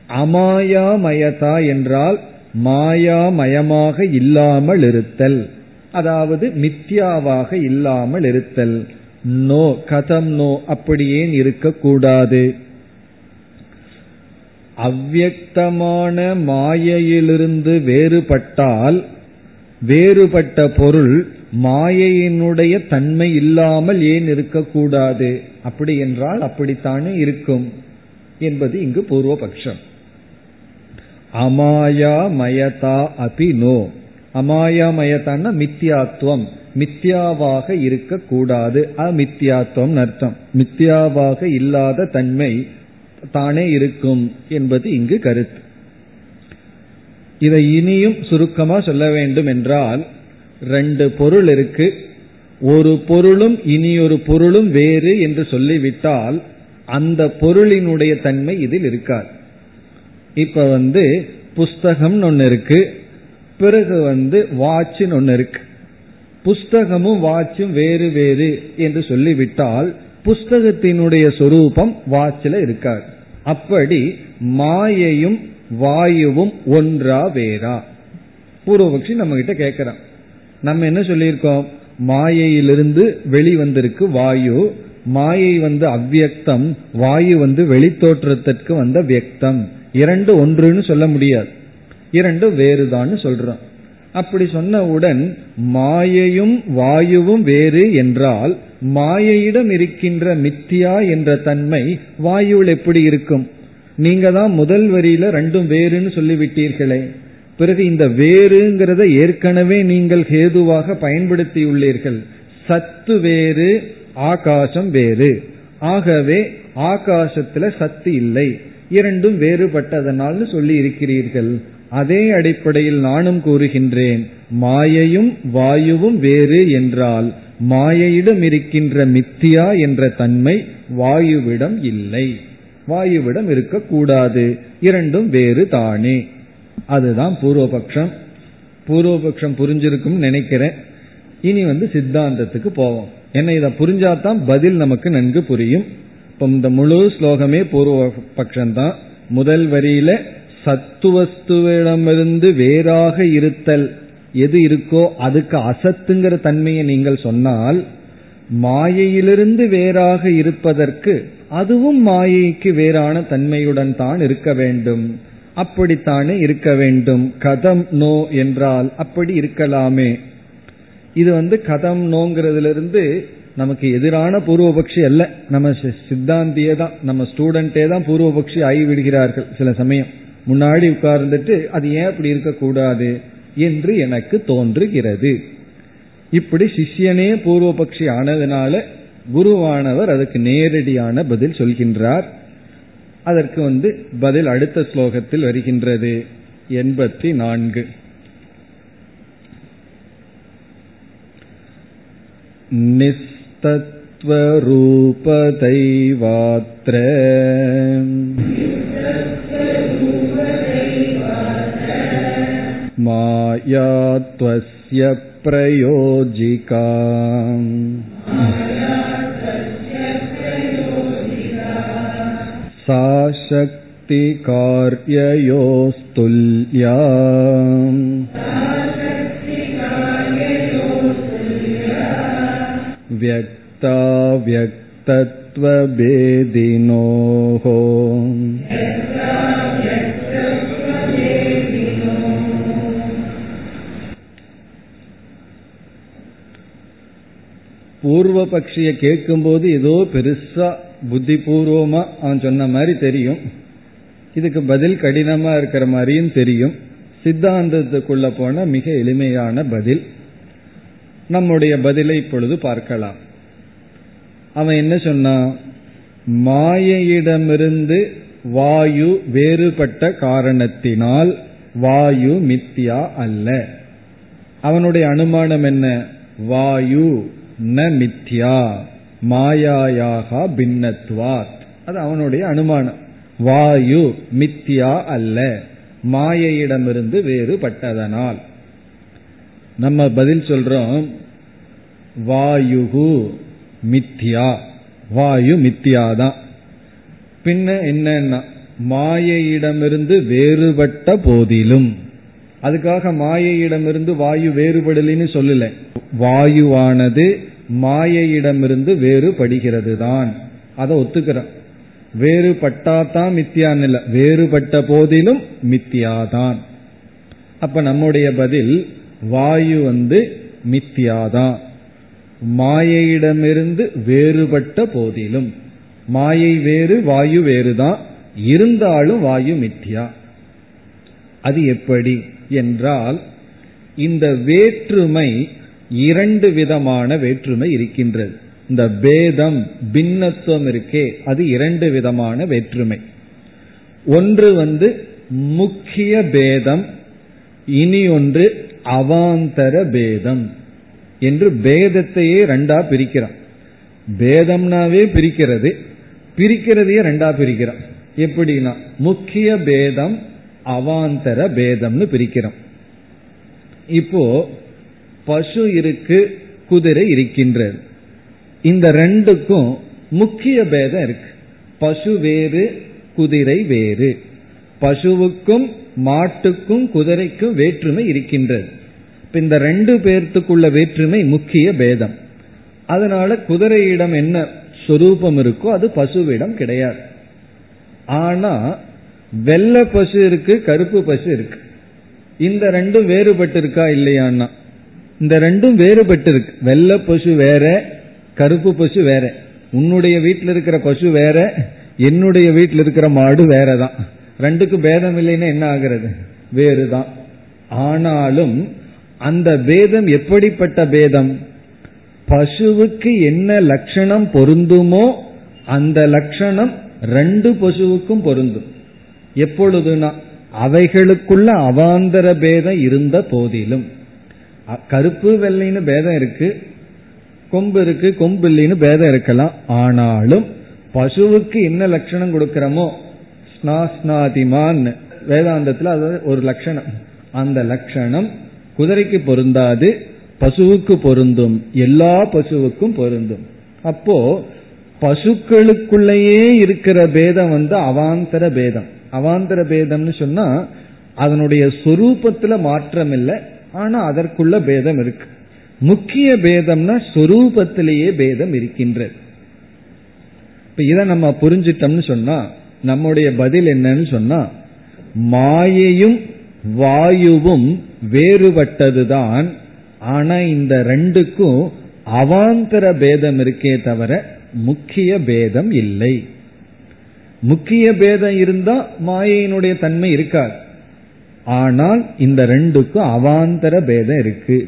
அமாயா மயதா என்றால் மாயா மயமாக இல்லாமல் இருத்தல். அதாவது மித்யாவாக இல்லாமல் இருத்தல். நோ கதம் நோ அப்படியே இருக்கக்கூடாது. அவ்வக்தமான மாயையிலிருந்து வேறுபட்டால் வேறுபட்ட பொருள் மாயையினுடைய தன்மை இல்லாமல் ஏன் இருக்கக்கூடாது? அப்படி என்றால் அப்படித்தானே இருக்கும் என்பது இங்கு பூர்வபக்ஷம். அமாயா மயதா அபி நோ. அமாயா மயதான்னா மித்யாத்துவம் மித்யாவாக இருக்கக்கூடாது. அமித்யாத்வம் அர்த்தம். மித்யாவாக இல்லாத தன்மை தானே இருக்கும் என்பது இங்கு கருத்து. இதை இனியும் சுருக்கமா சொல்ல வேண்டும் என்றால் ரெண்டு பொருள் இருக்கு. ஒரு பொருளும் இனி ஒரு பொருளும் வேறு என்று சொல்லிவிட்டால் அந்த பொருளினுடைய தன்மை இதில் இருக்காது. இப்ப வந்து புஸ்தகம்னு ஒன்று இருக்கு. பிறகு வந்து வாட்சின்னு ஒன்று இருக்கு. புஸ்தகமும் வாட்சும் வேறு வேறு என்று சொல்லிவிட்டால் புஸ்தகத்தினுடைய சொரூபம் வாட்சில இருக்காது. அப்படி மாயையும் வாயுவும் ஒன்றா வேறா. பூர்வபக்ஷி நம்ம கிட்ட கேட்கிறான். நம்ம என்ன சொல்லியிருக்கோம்? மாயையிலிருந்து வெளிவந்திருக்கு வாயு மாயை வந்து அவ்வியக்தம் வாயு வந்து வெளித்தோற்றத்திற்கு வந்த வியக்தம். இரண்டு ஒன்றுன்னு சொல்ல முடியாது. இரண்டு வேறுதான்னு சொல்றோம் அப்படி சொன்னவுடன் மாயையும் வாயுவும் வேறு என்றால் மாயையிடம் இருக்கின்ற மித்தியா என்ற தன்மை வாயுவில் எப்படி இருக்கும்? நீங்க தான் முதல் வரியில ரெண்டும் வேறுன்னு சொல்லிவிட்டீர்களே. பிறகு இந்த வேறுங்கிறத ஏற்கனவே நீங்கள் ஹேதுவாக பயன்படுத்தியுள்ளீர்கள். சத்து வேறு ஆகாசம் வேறு. ஆகவே ஆகாசத்துல சத்து இல்லை. இரண்டும் வேறுபட்டதனால் சொல்லி இருக்கிறீர்கள் அதே அடிப்படையில் நானும் கூறுகின்றேன் மாயையும் வாயுவும் வேறு என்றால் மாயையிடம் இருக்கின்ற மித்தியா என்ற தன்மை வாயுவிடம் இல்லை. வாயுவிடம் இருக்கக்கூடாது இரண்டும் வேறு தானே. அதுதான் பூர்வபக்ஷம். பூர்வபக்ஷம் புரிஞ்சிருக்கும் நினைக்கிறேன். இனி வந்து சித்தாந்தத்துக்கு போவோம். என்ன இதை புரிஞ்சாதான் பதில் நமக்கு நன்கு புரியும். இப்ப இந்த முழு ஸ்லோகமே பூர்வ பட்சம்தான் முதல் வரியில சத்துவஸ்துவிடமிருந்து வேறாக இருத்தல் எது இருக்கோ அதுக்கு அசத்துங்கிற தன்மையை நீங்கள் சொன்னால் மாயையிலிருந்து வேறாக இருப்பதற்கு அதுவும் மாயைக்கு வேறான தன்மையுடன் தான் இருக்க வேண்டும். அப்படித்தானே இருக்க வேண்டும். கதம் நோ என்றால் அப்படி இருக்கலாமே. இது வந்து கதம் நோங்கிறதுலிருந்து நமக்கு எதிரான பூர்வபக்ஷி அல்ல. நம்ம சித்தாந்தியே தான் நம்ம ஸ்டூடெண்டே தான் பூர்வபக்ஷி ஆகி விடுகிறார்கள் சில சமயம். முன்னாடி உட்கார்ந்துட்டு அது ஏன் அப்படி இருக்கக்கூடாது என்று எனக்கு தோன்றுகிறது இப்படி சிஷ்யனே பூர்வபக்ஷி ஆனதுனால குருவானவர் அதுக்கு நேரடியான பதில் சொல்கின்றார் அதற்கு வந்து பதில் அடுத்த ஸ்லோகத்தில் வருகின்றது எண்பத்தி நான்கு निस्तत्त्वरूपदैवात्र माया त्वस्य प्रयोजिका सा शक्तिकार्ययोस्तुल्या व्यक्ता பூர்வ பக்ஷிய கேட்கும்போது ஏதோ பெருசா புத்தி பூர்வமா அவன் சொன்ன மாதிரி தெரியும். இதுக்கு பதில் கடினமா இருக்கிற மாதிரியும் தெரியும். சித்தாந்தத்துக்குள்ள போன மிக எளிமையான பதில். நம்முடைய பதிலை இப்பொழுது பார்க்கலாம். அவன் என்ன சொன்னான்? மாயையிடமிருந்து வாயு வேறுபட்ட காரணத்தினால் வாயு மித்தியா அல்ல. அவனுடைய அனுமானம் என்ன? வாயு. ந மித்யா மாயாயாக பின்னத்வாத். அது அவனுடைய அனுமானம். வாயு மித்தியா அல்ல மாயையிடமிருந்து வேறுபட்டதனால். நம்ம பதில் சொல்றோம் வாயுகு மித்யா. வாயு மித்தியாதான் பின்ன என்னன்னா மாயையிடமிருந்து வேறுபட்ட போதிலும். அதுக்காக மாயையிடமிருந்து வாயு வேறுபடலின்னு சொல்லலை. வாயுவானது மாயையிடமிருந்து வேறுபடுகிறது தான் அதை ஒத்துக்கிறோம். வேறுபட்டாதான் மித்தியான்னு இல்லை. வேறுபட்ட போதிலும் மித்தியாதான். அப்ப நம்முடைய பதில் வாயு வந்து மித்தியாதான். மாயையிடமிருந்து வேறுபட்ட போதிலும். மாயை வேறு வாயு வேறுதான். இருந்தாலும் வாயு மித்தியா. அது எப்படி? என்றால் இந்த வேற்றுமை இரண்டு விதமான வேற்றுமை இருக்கின்றது. இந்த பேதம் பின்னத்துவம் இருக்கே அது இரண்டு விதமான வேற்றுமை. ஒன்று வந்து முக்கிய பேதம் இனி ஒன்று அவாந்தர பேதம் என்று பேதத்தையே ரெண்டா பிரிக்கிறான் பேதம்னாவே பிரிக்கிறது பிரிக்கிறதையே ரெண்டா பிரிக்கிறான் எப்படின்னா முக்கிய பேதம் அவாந்தர பேதம்னு பிரிக்கிறோம். இப்போ பசு இருக்கு குதிரை இருக்கின்றது. இந்த ரெண்டுக்கும் முக்கிய பேதம் இருக்கு. பசு வேறு குதிரை வேறு. பசுவுக்கும் மாட்டுக்கும் குதிரைக்கும் வேற்றுமை இருக்கின்றது. இந்த ரெண்டு பேர்த்துக்குள்ள வேற்றுமை முக்கிய பேதம். அதனால குதிரையிடம் என்ன சொரூபம் இருக்கோ அது பசுவிடம் கிடையாது. ஆனா வெள்ளை பசு இருக்கு கருப்பு பசு இருக்கு. இந்த ரெண்டும் வேறுபட்டு இருக்கா இல்லையான்னா இந்த ரெண்டும் வேறுபட்டு இருக்கு வெள்ளை பசு வேற கருப்பு பசு வேற. உன்னுடைய வீட்டில் இருக்கிற பசு வேற என்னுடைய வீட்டில் இருக்கிற மாடு வேற தான் ரெண்டுக்கும் பேதம் இல்லைன்னா என்ன ஆகிறது? வேறுதான். ஆனாலும் அந்த பேதம் எப்படிப்பட்ட பேதம்? பசுவுக்கு என்ன லட்சணம் பொருந்துமோ அந்த லட்சணம் ரெண்டு பசுவுக்கும் பொருந்தும். எப்பொழுதுனா அவைகளுக்குள்ள அவாந்தர பேதம் இருந்த போதிலும். கருப்பு வெள்ளைன்னு பேதம் இருக்கு. கொம்பு இருக்கு கொம்பு இல்லைன்னு பேதம் இருக்கலாம். ஆனாலும் பசுவுக்கு என்ன லட்சணம் கொடுக்கிறோமோ ஸ்னாஸ்னாதிமான் வேதாந்தத்தில் அது ஒரு லட்சணம். அந்த லட்சணம் குதிரைக்கு பொருந்தாது பசுவுக்கு பொருந்தும். எல்லா பசுவுக்கும் பொருந்தும். அப்போ பசுக்களுக்குள்ளேயே இருக்கிற பேதம் வந்து அவாந்தர பேதம். அவாந்தர பேதம்னு சொன்னா அதனுடைய சொரூபத்துல மாற்றம் இல்லை ஆனா அதற்குள்ள பேதம் இருக்கு. முக்கிய பேதம்னா சொரூபத்திலேயே பேதம் இருக்கின்றது. இப்ப இதை நம்ம புரிஞ்சிட்டோம்னு சொன்னா நம்முடைய பதில் என்னன்னு சொன்னா மாயையும் வாயுவும் வேறுபட்டதுதான். ஆனா இந்த ரெண்டுக்கும் அவாந்தர பேதம் இருக்கே தவிர முக்கிய பேதம் இல்லை. முக்கிய பேதம் இருந்தா மாயையினுடைய தன்மை இருக்காது. ஆனால் இந்த ரெண்டுக்கும் அவாந்தர பேதம் இருக்கு.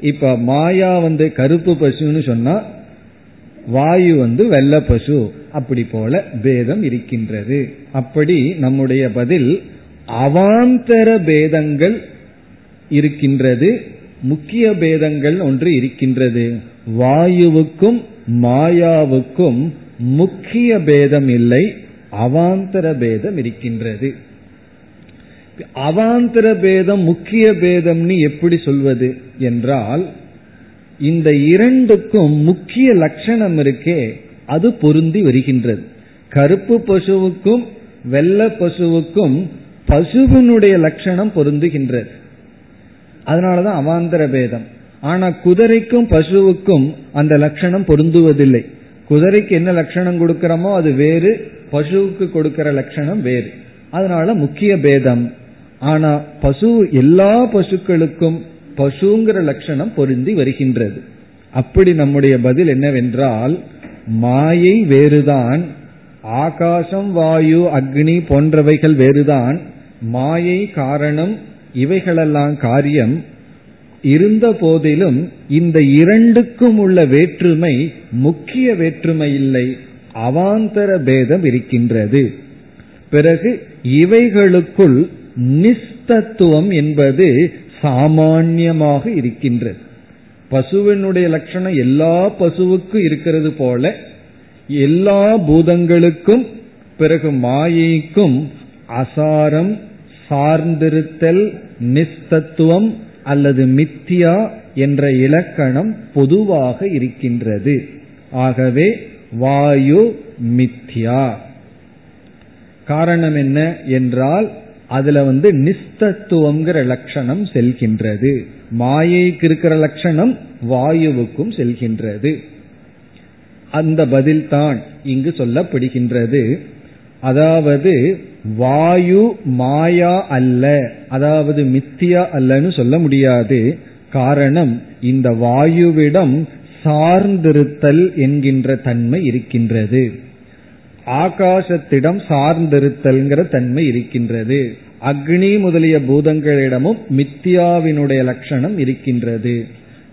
இப்ப மாயா வந்து கருப்பு பசுன்னு சொன்னா வாயு வந்து வெள்ள பசு அப்படி போல பேதம் இருக்கின்றது. அப்படி நம்முடைய பதில் அவாந்தர பேதங்கள் இருக்கின்றது முக்கிய பேதங்கள் ஒன்று இருக்கின்றது. வாயுவுக்கும் மாயாவுக்கும் முக்கிய பேதம் இல்லை அவாந்தர பேதம் இருக்கின்றது. அவாந்திர பேதம் முக்கிய பேதம்னு எப்படி சொல்வது என்றால் இந்த இரண்டுக்கும் முக்கிய லட்சணம் இருக்கே அது பொருந்தி வருகின்றது. கருப்பு பசுவுக்கும் வெள்ள பசுவுக்கும் பசுவினுடைய லட்சணம் பொருந்துகின்றது. அதனாலதான் அவாந்தர பேதம். ஆனா குதிரைக்கும் பசுவுக்கும் அந்த லட்சணம் பொருந்துவதில்லை. குதிரைக்கு என்ன லட்சணம் கொடுக்கிறோமோ அது வேறு பசுவுக்கு கொடுக்கிற லட்சணம் வேறு. அதனால முக்கிய பேதம். ஆனா பசு எல்லா பசுக்களுக்கும் பசுங்கிற லட்சணம் பொருந்தி வருகின்றது. அப்படி நம்முடைய பதில் என்னவென்றால் மாயை வேறுதான் ஆகாசம் வாயு அக்னி போன்றவைகள் வேறுதான் மாயை காரணம் இவைகளெல்லாம் காரியம். இருந்த போதிலும் இந்த இரண்டுக்கும் உள்ள வேற்றுமை முக்கிய வேற்றுமை இல்லை. அவாந்தர பேதம் இருக்கின்றது. பிறகு இவைகளுக்குள் நிஸ்தத்துவம் என்பது சாமான்யமாக இருக்கின்றது. பசுவினுடைய லட்சணம் எல்லா பசுவுக்கும் இருக்கிறது போல எல்லா பூதங்களுக்கும் பிறகு மாயைக்கும் அசாரம் சார்ந்திருத்தல் நிஸ்தத்துவம் அல்லது மித்தியா என்ற இலக்கணம் பொதுவாக இருக்கின்றது. ஆகவே வாயு மித்யா காரணம் என்ன என்றால் அதுல வந்து நிஸ்தத்துவங்கிற லட்சணம் செல்கின்றது. மாயைக்கு இருக்கிற லட்சணம் வாயுவுக்கும் செல்கின்றது. அந்த பதில் தான் இங்கு சொல்லப்படுகின்றது. அதாவது வாயு மாயா அல்ல. அதாவது மித்தியா அல்லன்னு சொல்ல முடியாது. காரணம் இந்த வாயுவிடம் சார்ந்திருத்தல் என்கின்ற தன்மை இருக்கின்றது. ஆகாசத்திடம் சார்ந்திருத்தல்ங்கிற தன்மை இருக்கின்றது. அக்னி முதலிய பூதங்களிடமும் மித்தியாவினுடைய லட்சணம் இருக்கின்றது.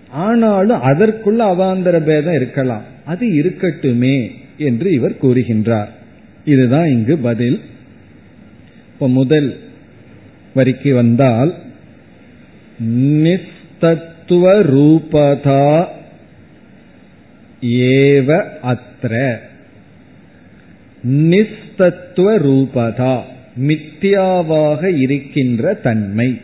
ஆனாலும் அதற்குள்ள அவாந்தர பேதம் இருக்கலாம். அது இருக்கட்டுமே என்று இவர் கூறுகின்றார். இதுதான் இங்கு பதில். இப்ப முதல் வரிக்கு வந்தால் நிஸ்தத்துவ ரூபதா ஏவ அத்திர நிஸ்தத்துவ ரூபதா. மித்தியாவாக இருக்கின்ற தன்மை.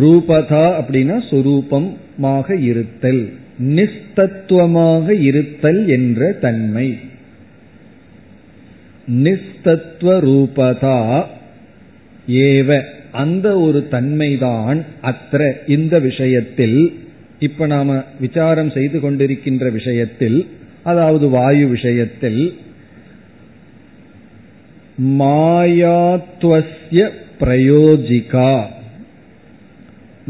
ரூபதா அப்படின்னா சுரூபமாக இருத்தல் நிஸ்தத்துவமாக இருத்தல் என்ற தன்மை. நிஸ்தத்துவ ரூபதா ஏவ அந்த ஒரு தன்மைதான் அத்த இந்த விஷயத்தில். இப்ப நாம விசாரம் செய்து கொண்டிருக்கின்ற விஷயத்தில் அதாவது வாயு விஷயத்தில் மாயாத்வஸ்ய பிரயோஜிகா.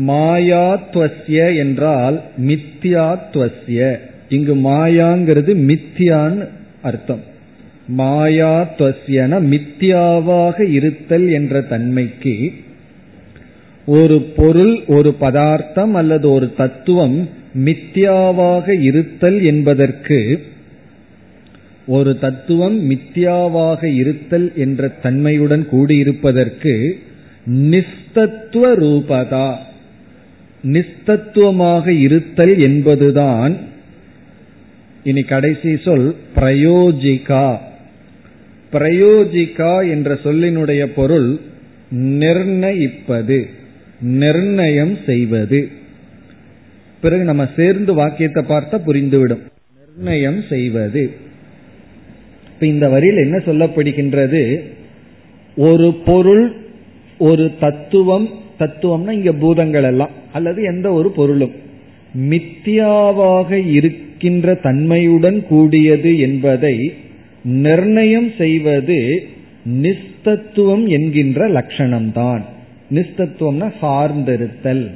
மாயாத்வசிய என்றால் மித்தியாத்வசிய இங்கு மாயாங்கிறது மித்யான்னு அர்த்தம். மாயாத்வசியன மித்யாவாக இருத்தல் என்ற தன்மைக்கு ஒரு பொருள் ஒரு பதார்த்தம் அல்லது ஒரு தத்துவம் மித்தியாவாக இருத்தல் என்பதற்கு ஒரு தத்துவம் மித்யாவாக இருத்தல் என்ற தன்மையுடன் கூடியிருப்பதற்கு நிஸ்தத்துவ ரூபதா. நிஸ்தத்துவமாக இருத்தல் என்பதுதான் இனி கடைசி சொல் பிரயோஜிகா. பிரயோஜிகா என்ற சொல்லினுடைய பொருள் நிர்ணயிப்பது நிர்ணயம் செய்வது. பிறகு நம்ம சேர்ந்து வாக்கியத்தை பார்த்தா புரிந்துவிடும். நிர்ணயம் செய்வது. இப்ப இந்த வரியில் என்ன சொல்லப்படுகின்றது? ஒரு பொருள் ஒரு தத்துவம் தத்துவம்னா இங்க பூதங்கள் எல்லாம் அல்லது எந்த ஒரு பொருளும். மித்தியாவாக இருக்கின்ற தன்மையுடன் கூடியது என்பதை நிர்ணயம் செய்வது நிஸ்தத்துவம் என்கின்ற லட்சணம்தான். நிஸ்தத்துவம்னா சார்ந்திருத்தல்.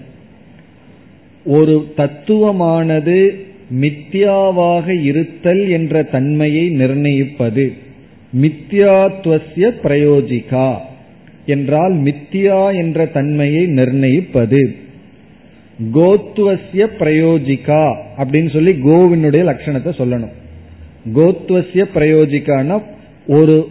ஒரு தத்துவமானது மித்யாவாக இருத்தல் என்ற தன்மையை நிர்ணயிப்பது. மித்யாத்வசிய பிரயோஜிகா என்றால் மித்தியா என்ற தன்மையை நிர்ணயிப்பது. கோத்துவசிய பிரயோஜிகா அப்படின்னு சொல்லி கோவினுடைய லட்சணத்தை சொல்லணும். கோத்துவசிய பிரயோஜிக்கான ஒரு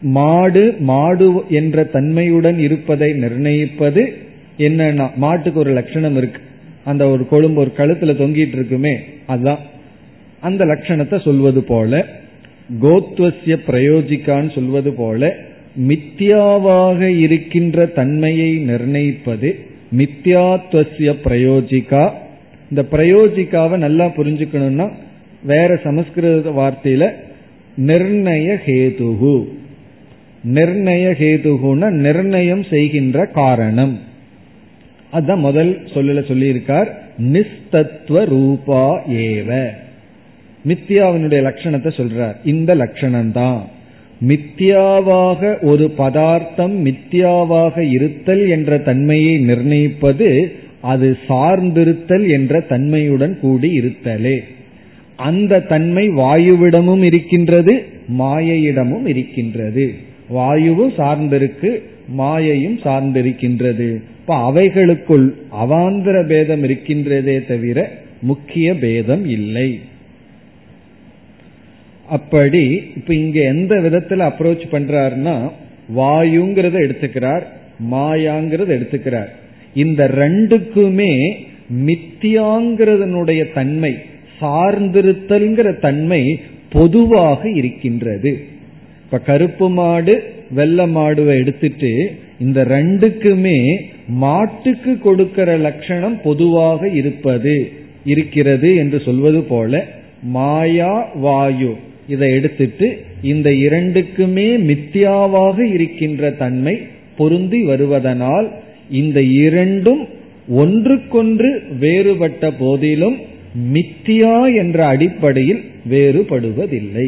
மாடு மாடு என்ற தன்மையுடன் இருப்பதை நிர்ணயிப்பது என்னன்னா மாட்டுக்கு ஒரு லட்சணம் இருக்கு. அந்த ஒரு கொழும்பு ஒரு கழுத்துல தொங்கிட்டு இருக்குமே அதுதான். அந்த லட்சணத்தை சொல்வது போல கோத்வசிய பிரயோஜிக்கான்னு சொல்வது போல மித்யாவாக இருக்கின்ற தன்மையை நிர்ணயிப்பது மித்யாத்வசிய பிரயோஜிகா. இந்த பிரயோஜிக்காவை நல்லா புரிஞ்சுக்கணும்னா வேற சமஸ்கிருத வார்த்தையில நிர்ணய ஹேதுகு. நிர்ணய ஹேதுகுன்னா நிர்ணயம் செய்கின்ற காரணம். அதுதான் முதல் சொல்லல சொல்லியிருக்கார் நிஸ்தத்துவ ரூபா ஏவ. மித்யாவினுடைய லட்சணத்தை சொல்றார். இந்த லட்சணம்தான். மித்தியாவாக மித்யாவாக ஒரு பதார்த்தம் மித்யாவாக இருத்தல் என்ற தன்மையை நிர்ணயிப்பது அது சார்ந்திருத்தல் என்ற தன்மையுடன் கூடி இருத்தலே. அந்த தன்மை வாயுவிடமும் இருக்கின்றது மாயையிடமும் இருக்கின்றது. வாயுவும் சார்ந்திருக்கு மாயையும் சார்ந்திருக்கின்றது. இப்ப அவைகளுக்குள் அவாந்திர பேதம் இருக்கின்றதே தவிர முக்கிய பேதம் இல்லை. அப்படி இப்ப இங்க எந்த விதத்துல அப்ரோச் பண்றாருன்னா வாயுங்கிறத எடுத்துக்கிறார் மாயாங்கிறத எடுத்துக்கிறார். இந்த ரெண்டுக்குமே மித்தியாங்கிறதனுடைய தன்மை சார்ந்திருத்தல்ங்கிற தன்மை பொதுவாக இருக்கின்றது. இப்ப கருப்பு மாடு வெள்ள மாடுவை எடுத்துட்டு இந்த ரெண்டுக்குமே மாட்டுக்கு கொடுக்கிற லட்சணம் பொதுவாக இருப்பது இருக்கிறது என்று சொல்வது போல மாயா வாயு இதை எடுத்துட்டு இந்த இரண்டுக்குமே மித்தியாவாக இருக்கின்ற தன்மை பொருந்தி வருவதனால் இந்த இரண்டும் ஒன்றுக்கொன்று வேறுபட்ட போதிலும் மித்தியா என்ற அடிப்படையில் வேறுபடுவதில்லை.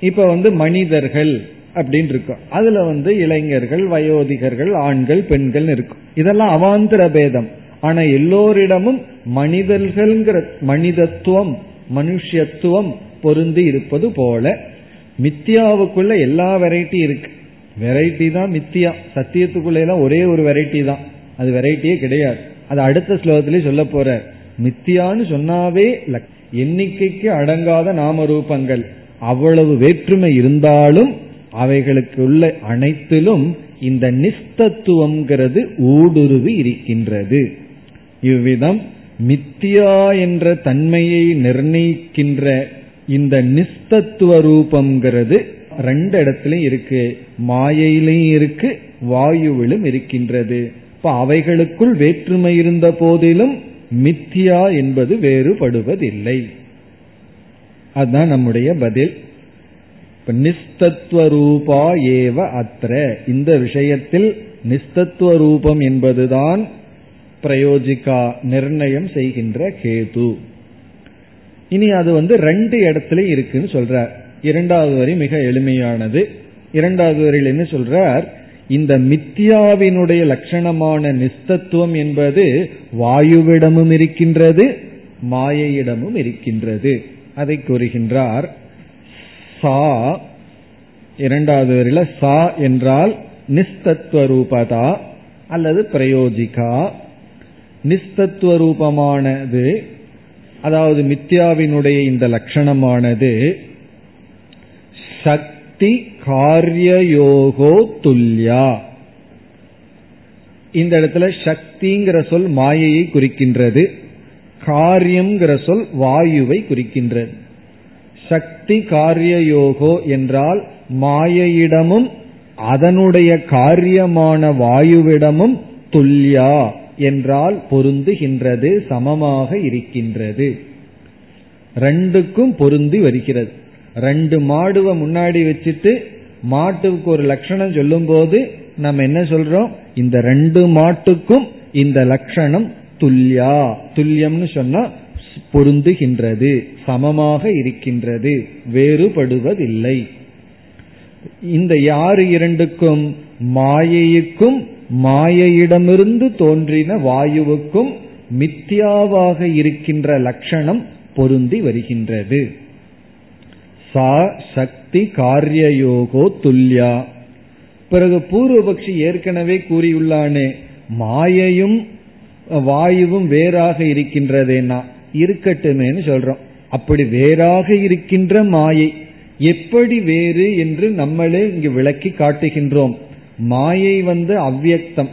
இப்ப வந்து மனிதர்கள் அப்படின்னு இருக்கும். அதுல வந்து இளைஞர்கள் வயோதிகர்கள் ஆண்கள் பெண்கள் இருக்கும். இதெல்லாம் அவாந்திர பேதம். ஆனா எல்லோரிடமும் மனிதர்கள்ங்கிற மனிதத்துவம் மனுஷத்துவம் பொருந்தி இருப்பது போல மித்தியாவுக்குள்ள எல்லா வெரைட்டி இருக்கு. வெரைட்டி தான் மித்தியா சத்தியத்துக்குள்ள எல்லாம் ஒரே ஒரு வெரைட்டி தான். அது வெரைட்டியே கிடையாது. அது அடுத்த ஸ்லோகத்திலே சொல்ல போற. மித்தியான்னு சொன்னாவே எண்ணிக்கைக்கு அடங்காத நாம ரூபங்கள் அவ்வளவு வேற்றுமை இருந்தாலும் அவைகளுக்கு உள்ள அனைத்திலும் இந்த நிஸ்தத்துவம்ங்கிறது ஊடுருவி இருக்கின்றது. இவ்விதம் மித்தியா என்ற தன்மையை நிர்ணயிக்கின்ற இந்த நிஸ்தத்துவ ரூபம்ங்கிறது ரெண்டு இடத்துலயும் இருக்கு. மாயையிலையும் இருக்கு வாயுவிலும் இருக்கின்றது. இப்ப அவைகளுக்குள் வேற்றுமை இருந்த போதிலும் மித்தியா என்பது வேறுபடுவதில்லை. அதுதான் நம்முடைய பதில். நிஸ்தத்துவ ரூபா ஏவ அத்திர இந்த விஷயத்தில் நிஸ்தத்துவ ரூபம் என்பதுதான் பிரயோஜிகா நிர்ணயம் செய்கின்ற கேது. இனி அது வந்து ரெண்டு இடத்துல இருக்குன்னு சொல்றார். இரண்டாவது வரி மிக எளிமையானது. இரண்டாவது வரியில் என்ன சொல்றார்? இந்த மித்தியாவினுடைய லட்சணமான நிஸ்தத்துவம் என்பது வாயுவிடமும் இருக்கின்றது மாயையிடமும் இருக்கின்றது. அதை கூறுகின்றார். சா இரண்டாவது வரையில் சா என்றால் நிஸ்தத்துவ ரூபதா அல்லது பிரயோஜிகா. நிஸ்தத்துவ ரூபமானது அதாவது மித்யாவினுடைய இந்த லட்சணமானது சக்தி காரியயோகோ துல்லியா. இந்த இடத்துல சக்திங்கிற சொல் மாயையை குறிக்கின்றது. காரியம்ங்கிற சொல் வாயுவை குறிக்கின்றது. சக்தி காரிய யோகோ என்றால் மாயையிடமும் அதனுடைய காரியமான வாயுவிடமும் துல்லியா என்றால் பொருந்துகின்றது சமமாக இருக்கின்றது. ரெண்டுக்கும் பொருந்தி வருகிறது. ரெண்டு மாடுவை முன்னாடி வச்சுட்டு மாட்டுக்கு ஒரு லட்சணம் சொல்லும் போது நம்ம என்ன சொல்றோம்? இந்த ரெண்டு மாட்டுக்கும் இந்த லட்சணம் துல்லியா துல்லியம்னு சொன்னா பொருந்துகின்றது சமமாக இருக்கின்றது வேறுபடுவதில்லை. இந்த யாரு இரண்டுக்கும் மாயைக்கும் மாயையிடமிருந்து தோன்றின வாயுவுக்கும் மித்யாவாக இருக்கின்ற லட்சணம் பொருந்தி வருகின்றது. சா சக்தி காரியயோகோ துல்லியா. பிறகு பூர்வபக்ஷி ஏற்கனவே கூறியுள்ளானே மாயையும் வாயுவும் வேறாக இருக்கின்றதுன்னா இருக்கட்டுமேன்னு சொல்றோம். அப்படி வேறாக இருக்கின்ற மாயை எப்படி வேறு என்று நம்மளே இங்கு விளக்கி காட்டுகின்றோம். மாயை வந்து அவ்வியக்தம்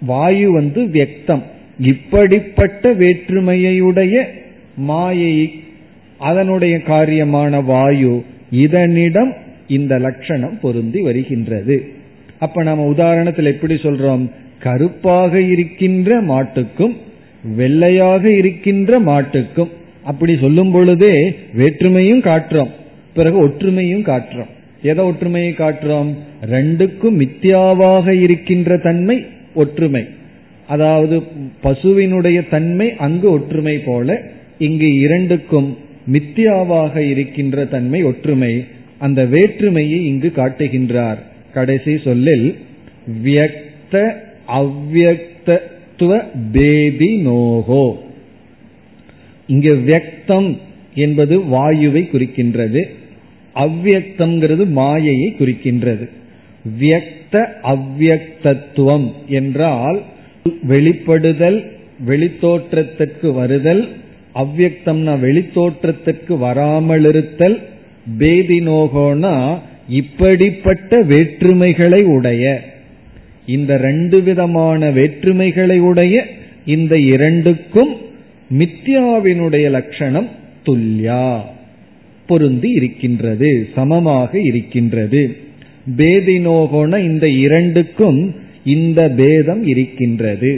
வாயு வந்து வியக்தம். இப்படிப்பட்ட வேற்றுமையுடைய மாயை அதனுடைய காரியமான வாயு இதனிடம் இந்த லட்சணம் பொருந்தி வருகின்றது. அப்ப நம்ம உதாரணத்தில் எப்படி சொல்றோம்? கருப்பாக இருக்கின்ற மாட்டுக்கும் வெள்ளையாக இருக்கின்ற மாட்டுக்கும் அப்படி சொல்லும் பொழுதே வேற்றுமையும் காட்டுறோம். பிறகு ஒற்றுமையும் காட்டுறோம். எதை ஒற்றுமையை காட்டுறோம்? ரெண்டுக்கும் மித்தியாவாக இருக்கின்ற தன்மை ஒற்றுமை. அதாவது பசுவினுடைய தன்மை அங்கு ஒற்றுமை போல இங்கு இரண்டுக்கும் மித்தியாவாக இருக்கின்ற தன்மை ஒற்றுமை அந்த வேற்றுமையை இங்கு காட்டுகின்றார். கடைசி சொல்லில் வியக்த அவ்வக்தத்துவ பேதி நோகோ இங்கு வியக்தம் என்பது வாயுவை குறிக்கின்றது. அவ்வியக்தம்ங்கிறது மாயையை குறிக்கின்றது. வியக்த அவ்வக்தத்துவம் என்றால் வெளிப்படுதல் வெளித்தோற்றத்திற்கு வருதல் அவ்வக்தம்னா வெளித்தோற்றத்திற்கு வராமல் இருத்தல் பேதினோகோனா இப்படிப்பட்ட வேற்றுமைகளை உடைய. இந்த ரெண்டு விதமான வேற்றுமைகளை உடைய இந்த இரண்டுக்கும் மித்யாவினுடைய லட்சணம் துல்லியா பொருந்தி இருக்கின்றது சமமாக இருக்கின்றது. பேதினோகோன இந்த இரண்டுக்கும் இந்த பேதம் இருக்கின்றது.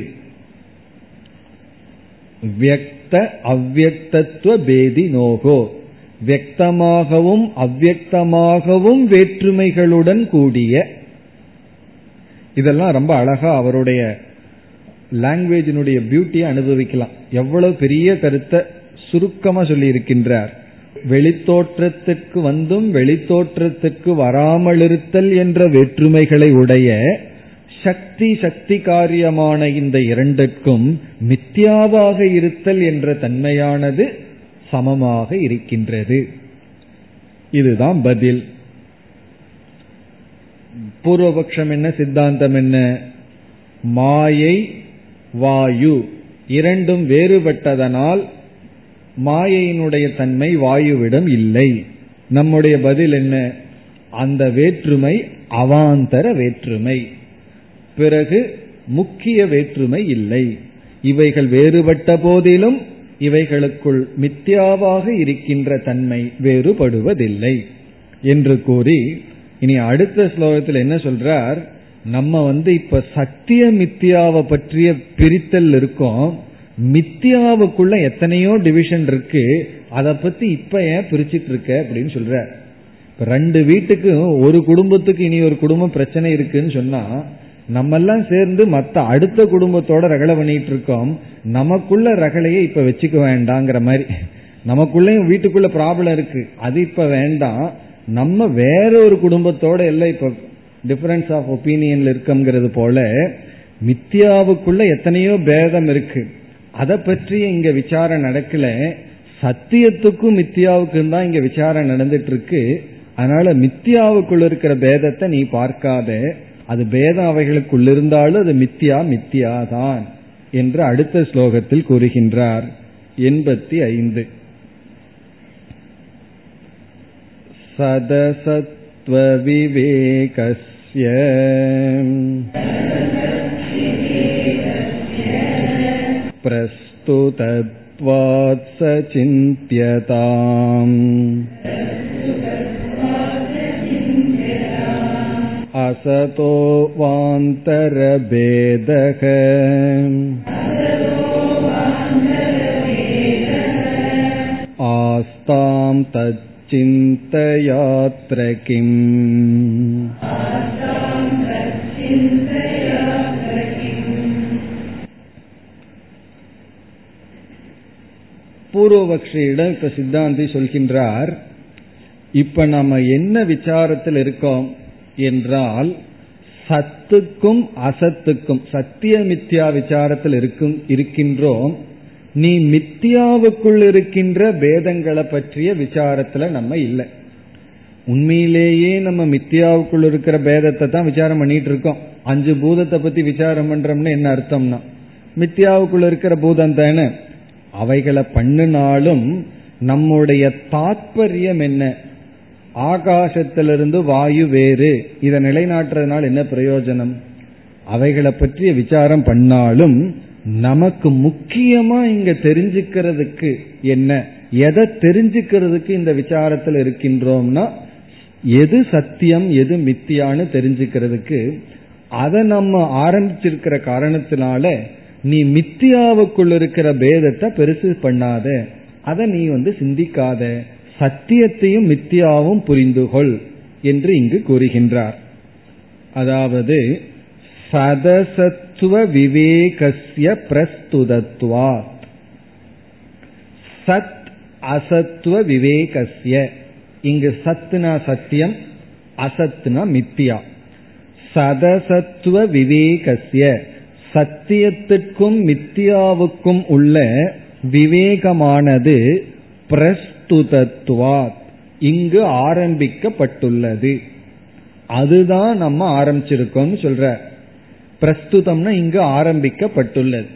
வியக்த அவ்வக்தத்துவ பேதி நோகோ வியக்தமாகவும் அவ்வக்தமாகவும் வேற்றுமைகளுடன் கூடிய இதெல்லாம் ரொம்ப அழகா அவருடைய லாங்குவேஜினுடைய பியூட்டியை அனுபவிக்கலாம். எவ்வளவு பெரிய கருத்தை சுருக்கமா சொல்லி இருக்கின்றார் வெளித்தோற்றத்துக்கு வந்தும் வெளித்தோற்றத்துக்கு வராமல் இருத்தல் என்ற வேற்றுமைகளை உடைய சக்தி சக்தி காரியமான இந்த இரண்டுக்கும் மித்தியாவாக இருத்தல் என்ற தன்மையானது சமமாக இருக்கின்றது. இதுதான் பதில். பூர்வபக்ஷம் என்ன சித்தாந்தம் என்ன? மாயை வாயு. இரண்டும் வேறுபட்டதனால் மாயையினுடைய தன்மை வாயுவிடம் இல்லை. நம்முடைய பதில் என்ன? அந்த வேற்றுமை அவாந்தர வேற்றுமை. பிறகு முக்கிய வேற்றுமை இல்லை. இவைகள் வேறுபட்ட போதிலும் இவைகளுக்குள் மித்யாவாக இருக்கின்ற தன்மை வேறுபடுவதில்லை என்று கூறி இனி அடுத்த ஸ்லோகத்தில் என்ன சொல்றார்? நம்ம வந்து இப்ப சத்திய மித்தியாவை பற்றிய பிரித்தல் இருக்கோம். மித்தியாவுக்குள்ள எத்தனையோ டிவிஷன் இருக்கு. அதை பத்தி இப்ப ஏன் பிரிச்சிட்டு இருக்க அப்படின்னு சொல்ற இப்ப ரெண்டு வீட்டுக்கு ஒரு குடும்பத்துக்கு இனி ஒரு குடும்பம் பிரச்சனை இருக்குன்னு சொன்னா நம்ம எல்லாம் சேர்ந்து மத்த அடுத்த குடும்பத்தோட ரகலை பண்ணிட்டு இருக்கோம். நமக்குள்ள ரகலையை இப்ப வச்சுக்க வேண்டாங்கிற மாதிரி. நமக்குள்ளயும் வீட்டுக்குள்ள ப்ராப்ளம் இருக்கு. அது இப்ப வேண்டாம். நம்ம வேற ஒரு குடும்பத்தோட எல்லாம் இப்ப டிஃபரன்ஸ் ஆஃப் ஒப்பீனியன்ல இருக்கங்கிறது போல மித்யாவுக்குள்ள எத்தனையோ பேதம் இருக்கு. அதை பற்றி இங்க விசாரம் நடக்கல. சத்தியத்துக்கும் மித்யாவுக்கும் தான் இங்க விசாரம் நடந்துட்டு இருக்கு அதனால மித்யாவுக்குள்ள இருக்கிற பேதத்தை நீ பார்க்காத. அது பேதம் அவைகளுக்குள் இருந்தாலும் அது மித்யா மித்யா தான் என்று அடுத்த ஸ்லோகத்தில் கூறுகின்றார். எண்பத்தி ஐந்து. सदसत्त्वविवेकस्य प्रस्तुतत्वात् सचिन्त्यताम् असतो वान्तरभेदः आस्तां तच्चिन्तयात्र किम् பூர்வபக்ஷியிடம் இப்ப சித்தாந்தி சொல்கின்றார் இப்ப நம்ம என்ன விசாரத்தில் இருக்கோம் என்றால் சத்துக்கும் அசத்துக்கும் சத்திய மித்யா விசாரத்தில் இருக்கும் இருக்கின்றோம் நீ மித்தியாவுக்குள் இருக்கின்ற பேதங்களை பற்றிய விசாரத்துல நம்ம இல்லை. உண்மையிலேயே நம்ம மித்தியாவுக்குள் இருக்கிற பேதத்தை தான் விசாரம் பண்ணிட்டு இருக்கோம் அஞ்சு பூதத்தை பத்தி விசாரம் பண்றோம்னு என்ன அர்த்தம்னா? மித்தியாவுக்குள்ள இருக்கிற பூதம் தானே? அவைகளை பண்ணினாலும் நம்முடைய தாத்பரியம் என்ன? ஆகாசத்திலிருந்து வாயு வேறு. இதை நிலைநாட்டுறதுனால என்ன பிரயோஜனம்? அவைகளை பற்றிய விசாரம் பண்ணாலும் நமக்கு முக்கியமா இங்க தெரிஞ்சுக்கிறதுக்கு என்ன? எதை தெரிஞ்சுக்கிறதுக்கு இந்த விசாரத்தில் இருக்கின்றோம்னா எது சத்தியம் எது மித்தியான்னு தெரிஞ்சுக்கிறதுக்கு அதை நம்ம ஆரம்பிச்சிருக்கிற காரணத்தினால நீ மித்தியாவுக்குள் இருக்கிற பேதத்தை பெருசு பண்ணாத. அதை நீ வந்து சிந்திக்காத. சத்தியத்தையும் மித்தியாவும் புரிந்துகொள் என்று இங்கு கூறுகின்றார். அதாவது சதசத்துவ விவேகசிய பிரஸ்துதத்வாத். சத் அசத்துவ விவேகசிய இங்கு சத்துனா சத்தியம் அசத்துனா மித்தியா. சதசத்துவ விவேகசிய சத்தியத்திற்கும் மித்தியாவுக்கும் உள்ள விவேகமானது பிரஸ்துதத்வாத். இங்கு ஆரம்பிக்கப்பட்டுள்ளது. அதுதான் நம்ம ஆரம்பிச்சிருக்கோம் சொல்ற. பிரஸ்துதம்னா இங்கு ஆரம்பிக்கப்பட்டுள்ளது.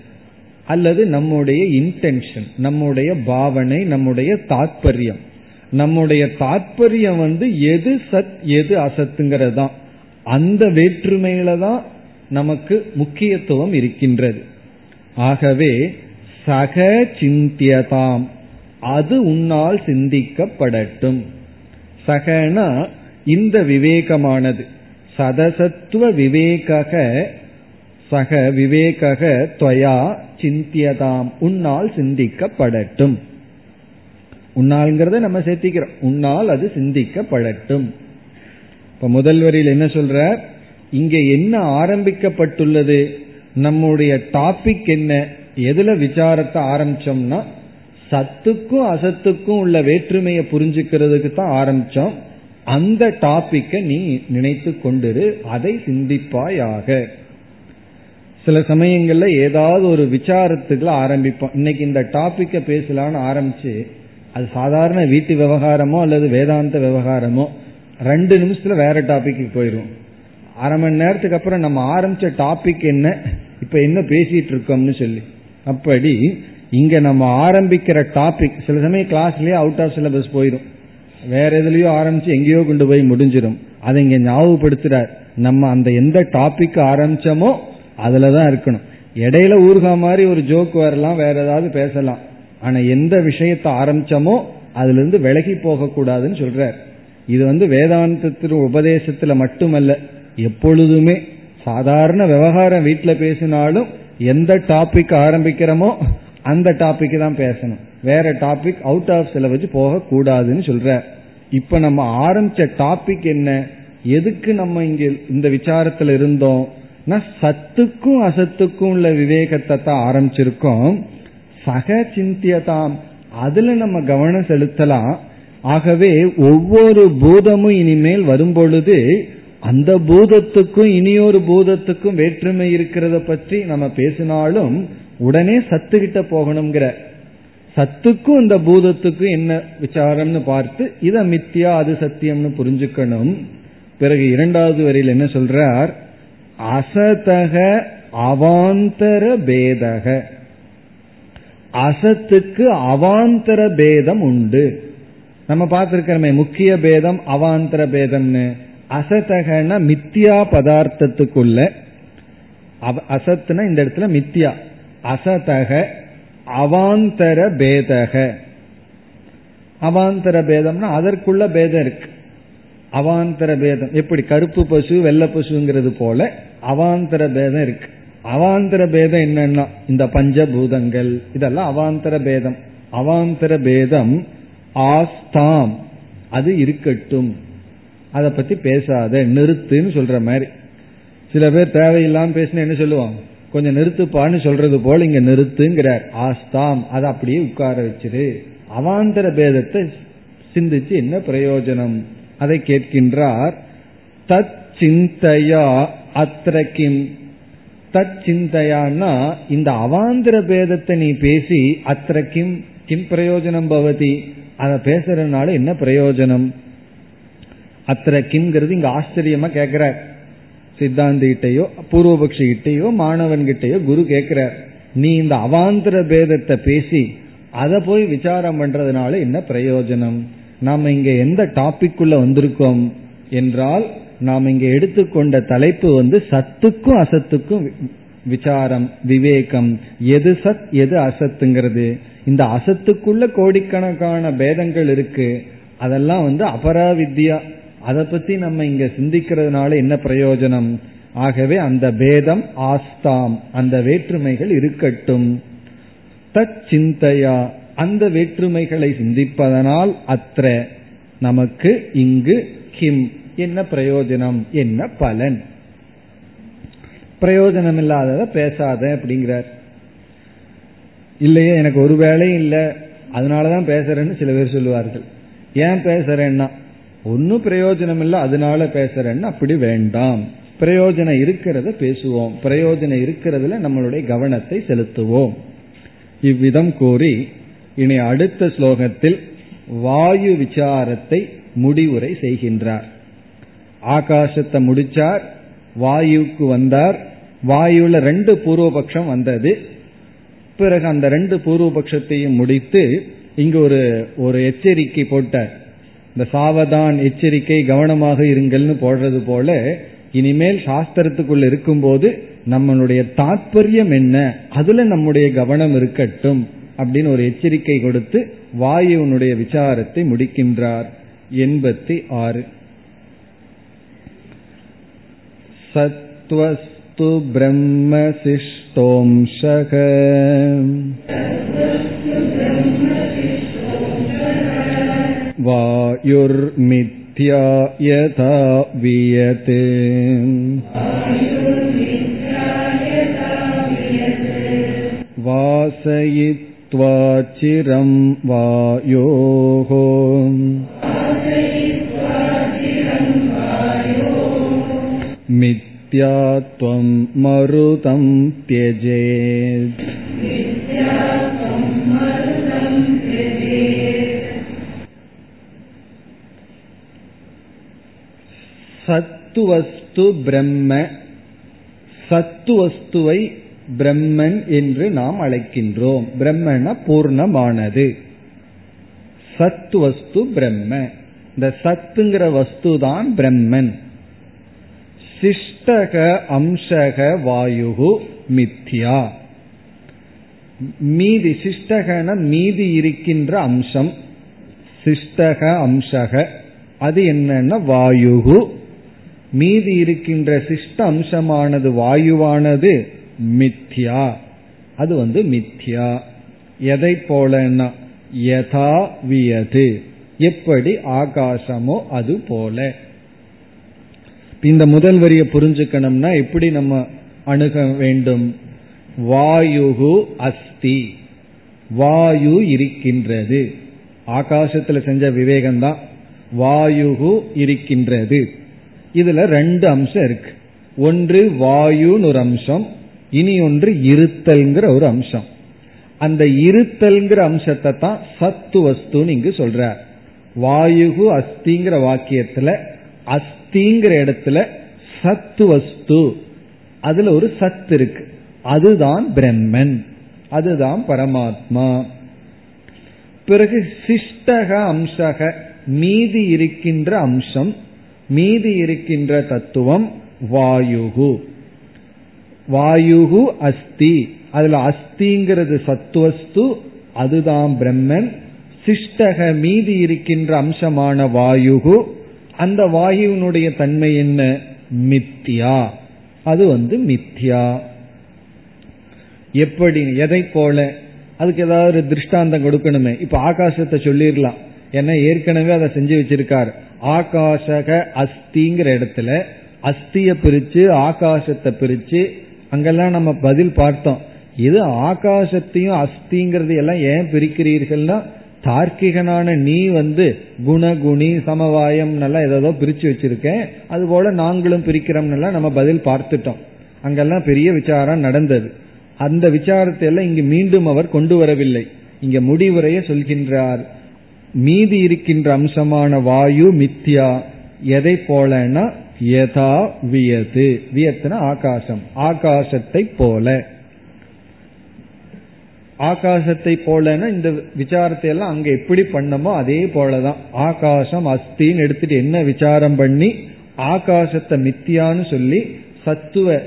அல்லது நம்முடைய இன்டென்ஷன் நம்முடைய பாவனை நம்முடைய தாத்பரியம். நம்முடைய தாத்பரியம் வந்து எது சத் எது அசத்துங்கிறது தான் அந்த வேற்றுமையில தான் நமக்கு முக்கியத்துவம் இருக்கின்றது. ஆகவே சக சிந்தியதாம். அது உன்னால் சிந்திக்கப்படட்டும். சகனா இந்த விவேகமானது. சதசத்துவ விவேக சக விவேக துவயா சிந்தியதாம். உன்னால் சிந்திக்கப்படட்டும். உன்னால்ங்கிறத நம்ம சேர்த்திக்கிறோம். உன்னால் அது சிந்திக்கப்படட்டும். இப்ப முதல் வரியில் என்ன சொல்ற இங்க என்ன ஆரம்பிக்கப்பட்டுள்ளது? நம்முடைய டாபிக் என்ன? எதுல விசாரத்தை ஆரம்பிச்சோம்னா சத்துக்கும் அசத்துக்கும் உள்ள வேற்றுமையை புரிஞ்சுக்கிறதுக்கு தான் ஆரம்பிச்சோம். அந்த டாபிக்கை நீ நினைத்து கொண்டிரு. அதை சிந்திப்பாயாக. சில சமயங்கள்ல ஏதாவது ஒரு விசாரத்துக்குள்ள ஆரம்பிப்போம். இன்னைக்கு இந்த டாபிக்க பேசலாம்னு ஆரம்பிச்சு அது சாதாரண வீட்டு விவகாரமோ அல்லது வேதாந்த விவகாரமோ ரெண்டு நிமிஷத்துல வேற டாபிக்கு போயிடும் அரை மணி நேரத்துக்கு அப்புறம் நம்ம ஆரம்பிச்ச டாபிக் என்ன இப்ப என்ன பேசிட்டு இருக்கோம்னு சொல்லி. அப்படி இங்க நம்ம ஆரம்பிக்கிற டாபிக் சில சமயம் கிளாஸ்லயே அவுட் ஆஃப் சிலபஸ் போயிடும் வேற எதுலயோ ஆரம்பிச்சு எங்கேயோ கொண்டு போய் முடிஞ்சிடும் அதை இங்க ஞாபகப்படுத்துறார். நம்ம அந்த எந்த டாபிக் ஆரம்பிச்சோமோ அதுலதான் இருக்கணும். இடையில ஊர்கா மாதிரி ஒரு ஜோக் வரலாம் வேற ஏதாவது பேசலாம். ஆனா எந்த விஷயத்த ஆரம்பிச்சோமோ அதுல இருந்து விலகி போக கூடாதுன்னு சொல்றார். இது வந்து வேதாந்தத்தின் உபதேசத்துல மட்டுமல்ல எப்பொழுதுமே சாதாரண விவகாரம் வீட்டுல பேசினாலும் எந்த டாபிக் ஆரம்பிக்கிறோமோ அந்த டாபிக் தான் பேசணும். வேற டாபிக் அவுட் ஆஃப் சிலபஸ் போக கூடாதுன்னு சொல்ற இப்ப நம்ம ஆரம்பிச்ச டாபிக் என்ன? எதுக்கு நம்ம இங்க இந்த விசாரத்துல இருந்தோம்? சத்துக்கும் அசத்துக்கும் உள்ள விவேகத்தை தான் ஆரம்பிச்சிருக்கோம். சக சிந்தியதாம். அதுல நம்ம கவனம் செலுத்தலாம். ஆகவே ஒவ்வொரு பூதமும் இனிமேல் வரும்பொழுது அந்த பூதத்துக்கும் இனியொரு பூதத்துக்கும் வேற்றுமை இருக்கிறத பற்றி நம்ம பேசினாலும் உடனே சத்து கிட்ட போகணுங்கிற சத்துக்கும் இந்த பூதத்துக்கும் என்ன விசாரம்னு பார்த்து இத மித்தியா அது சத்தியம்னு புரிஞ்சுக்கணும். பிறகு இரண்டாவது வரியில் என்ன சொல்றார்? அசதக அவாந்தர பேதக. அசத்துக்கு அவாந்தர பேதம் உண்டு. நம்ம பார்த்திருக்கிறோமே முக்கிய பேதம் அவாந்தர பேதம்னு. அசதகன மித்தியா பதார்த்தத்துக்குள்ள அசத்துனா இந்த இடத்துல மித்தியா. அசதக அவாந்தர பேதக. அவாந்தர பேதம்னா அதற்குள்ள பேதம் இருக்கு. அவாந்தர பேதம். எப்படி? கருப்பு பசு வெள்ளை பசுங்கிறது போல அவாந்தர பேதம் இருக்கு. அவாந்தர பேதம் என்னன்னா இந்த பஞ்சபூதங்கள். இதெல்லாம் அவாந்தர பேதம். அவாந்தர பேதம் ஆஸ்தாம். அது இருக்கட்டும். அதை பத்தி பேசாத நிறுத்துன்னு சொல்ற மாதிரி. சில பேர் தேவையில்லாம பேசினா என்ன சொல்லுவாங்க? கொஞ்சம் நிறுத்துப்பான்னு சொல்றது போல இங்க நிறுத்துங்கிறார். ஆஸ்தாம். அதை அப்படியே உட்கார வச்சிரு. அவாந்தர பேதத்தை சிந்திச்சு என்ன பிரயோஜனம்? அதை கேட்கின்றார் தத் சிந்தையா அத்திரக்கிம் தத் சிந்தையானா இந்த அவாந்திர பேதத்தை நீ பேசி அத்திர கிம் பிரயோஜனம் பவதி? அதை பேசுறதுனால என்ன பிரயோஜனம்? அத்திர கிம்ங்கிறது இங்க ஆச்சரியமா கேட்கிறார் சித்தாந்திகிட்டையோ பூர்வபக்ஷி கிட்டையோ மாணவன் கிட்டையோ குரு கேட்கிறார் நீ இந்த அவாந்திர பேதத்தை பேசி அதை போய் விசாரம் பண்றதுனால என்ன பிரயோஜனம்? நாம் இங்க எந்த டாபிக் வந்திருக்கோம் என்றால் நாம் இங்க எடுத்துக்கொண்ட தலைப்பு வந்து சத்துக்கும் அசத்துக்கும் விசாரம் விவேகம். எது சத் எது அசத்துங்கிறது. இந்த அசத்துக்குள்ள கோடிக்கணக்கான பேதங்கள் இருக்கு. அதெல்லாம் வந்து அபராவித்யா. அதை பத்தி நம்ம இங்க சிந்திக்கிறதுனால என்ன பிரயோஜனம்? ஆகவே அந்த பேதம் ஆஸ்தாம். அந்த வேற்றுமைகள் இருக்கட்டும். தச்சிந்தையா அந்த வேற்றுமைகளை சிந்திப்பதனால் அத்த நமக்கு இங்கு கிம். என்ன பிரயோஜனம்? என்ன பலன்? பிரயோஜனம் இல்லாதத பேசாத அப்படிங்கிறார். இல்லையே எனக்கு ஒரு வேலையும் இல்லை. அதனாலதான் பேசுறேன்னு சில பேர் சொல்லுவார்கள். ஏன் பேசுறேன்னா ஒன்னும் பிரயோஜனம் இல்லை அதனால பேசுறேன்னு அப்படி வேண்டாம். பிரயோஜனம் இருக்கிறத பேசுவோம். பிரயோஜனம் இருக்கிறதுல நம்மளுடைய கவனத்தை செலுத்துவோம். இவ்விதம் கூறி இனி அடுத்த ஸ்லோகத்தில் வாயு விசாரத்தை முடிவுரை செய்கின்றார். ஆகாசத்தை முடிச்சார் வாயுக்கு வந்தார். வாயுல ரெண்டு பூர்வபக்ஷம் வந்தது. பிறகு அந்த ரெண்டு பூர்வபக்ஷத்தையும் முடித்து இங்கு ஒரு ஒரு எச்சரிக்கை போட்டார். இந்த சாவதான் எச்சரிக்கை கவனமாக இருங்கள்னு போடுறது போல இனிமேல் சாஸ்திரத்துக்குள்ள இருக்கும்போது நம்மளுடைய தாற்பயம் என்ன? அதுல நம்முடைய கவனம் இருக்கட்டும். அப்படின்னு ஒரு எச்சரிக்கை கொடுத்து வாயுனுடைய விசாரத்தை முடிக்கின்றார் எண்பத்தி ஆறு சத்வஸ்து பிரம்மசிஷ்டோம்சக वायुर्मिथ्या यथा वियते वासयित्वा चिरं वायोः मिथ्यात्वं मरुतं त्यजेत् சத்துவஸ்து பிரம்ம சத்துவஸ்துவை பிரம்மன் என்று நாம் அழைக்கின்றோம். பிரம்மன பூர்ணமானது. சத்துவஸ்து பிரம்ம. இந்த சத்துங்கிற வஸ்து தான் பிரம்மன். சிஷ்டக அம்சக வாயு மித்யா. மீதி சிஷ்டகன மீதி இருக்கின்ற அம்சம் சிஷ்டக அம்சக. அது என்னன்னா வாயுகு. மீதி இருக்கின்ற சிஷ்ட அம்சமானது வாயுவானது. மித்யா. அது வந்து மித்யா. எதை போலன்னா யதா வியது. எப்படி ஆகாசமோ அது போல. இந்த முதல் வரியை புரிஞ்சுக்கணும்னா எப்படி நம்ம அணுக வேண்டும்? வாயுகு அஸ்தி. வாயு இருக்கின்றது. ஆகாசத்துல செஞ்ச விவேகம்தான். வாயுகு இருக்கின்றது. இதுல ரெண்டு அம்சம் இருக்கு. ஒன்று வாயுன்னு ஒரு அம்சம் இனி ஒன்று இருத்தல்ங்கிற ஒரு அம்சம். அந்த இருத்தல்ங்கிற அம்சத்தை தான் சத்து வஸ்துன்னு இங்கு சொல்றார். வாயுகு அஸ்திங்கிற வாக்கியத்துல அஸ்திங்கிற இடத்துல சத்து வஸ்து. அதுல ஒரு சத்து இருக்கு. அதுதான் பிரம்மன். அதுதான் பரமாத்மா. பிறகு சிஷ்டக அம்சக மீதி இருக்கின்ற அம்சம் மீதி இருக்கின்ற தத்துவம் வாயுகு. வாயுகு அஸ்தி. அதுல அஸ்திங்கிறது சத்துவஸ்து அதுதான் பிரம்மன். சிஷ்டக மீதி இருக்கின்ற அம்சமான வாயுகு அந்த வாயுவினுடைய தன்மை என்ன? மித்தியா அது வந்து மித்யா. எப்படி எதை போல? அதுக்கு ஏதாவது ஒரு திருஷ்டாந்தம் கொடுக்கணுமே. இப்ப ஆகாசத்தை சொல்லிடலாம். ஏன்னா ஏற்கனவே அதை செஞ்சு வச்சிருக்காரு. ஆகாஷக அஸ்திங்கிற இடத்துல அஸ்திய பிரிச்சு ஆகாசத்தை பிரிச்சு அங்கெல்லாம் நம்ம பதில் பார்த்தோம். இது ஆகாசத்தையும் அஸ்திங்கிறது எல்லாம் ஏன் பிரிக்கிறீர்கள்னா தார்க்கிகனான நீ வந்து குணகுணி சமவாயம் எல்லாம் ஏதோ பிரிச்சு வச்சிருக்கேன். அது போல நாங்களும் பிரிக்கிறோம்னா நம்ம பதில் பார்த்துட்டோம். அங்கெல்லாம் பெரிய விசாரம் நடந்தது. அந்த விசாரத்தை எல்லாம் இங்கு மீண்டும் அவர் கொண்டு வரவில்லை. இங்க முடிவுரைய சொல்கின்றார். மீதி இருக்கின்ற அம்சமான வாயு மித்யா எதை போலன்னா யதா வியது. வியத்துனா ஆகாசம். ஆகாசத்தை போல. ஆகாசத்தை போலன்னா இந்த விசாரத்தை எல்லாம் அங்க எப்படி பண்ணமோ அதே போலதான். ஆகாசம் அஸ்தின்னு எடுத்துட்டு என்ன விசாரம் பண்ணி ஆகாசத்தை மித்தியான்னு சொல்லி சத்துவ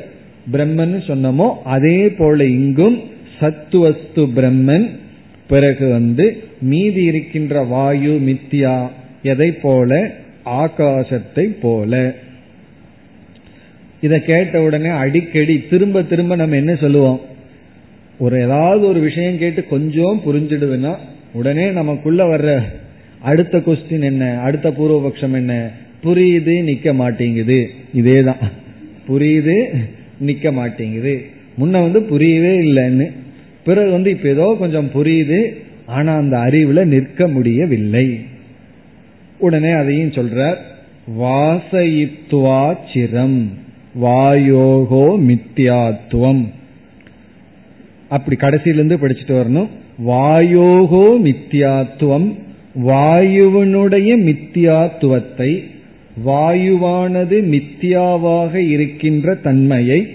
பிரம்மன் சொன்னமோ அதே போல இங்கும் சத்துவஸ்து பிரம்மன் பிறகு வந்து மீதி இருக்கின்ற வாயு மித்தியா எதை போல? ஆகாசத்தை போல. இதை கேட்ட உடனே அடிக்கடி திரும்ப திரும்ப நம்ம என்ன சொல்லுவோம்? ஒரு ஏதாவது ஒரு விஷயம் கேட்டு கொஞ்சம் புரிஞ்சிடுதுன்னா உடனே நமக்குள்ள வர்ற அடுத்த கொஸ்டின் என்ன? அடுத்த பூர்வபக்ஷம் என்ன? புரியுது நிக்க மாட்டேங்குது. இதேதான். புரியுது நிக்க மாட்டேங்குது. முன்ன வந்து புரியவே இல்லைன்னு. பிறகு வந்து இப்ப ஏதோ கொஞ்சம் புரியுது ஆனா அந்த அறிவுல நிற்க முடியவில்லை. உடனே அதையும் சொல்றார் வாசயித்வா சிரம். வாயோகோ மித்யாத்துவம் அப்படி கடைசியிலிருந்து படிச்சுட்டு வரணும். வாயோகோ மித்யாத்துவம் வாயுவனுடைய மித்தியாத்துவத்தை வாயுவானது மித்தியாவாக இருக்கின்ற தன்மையை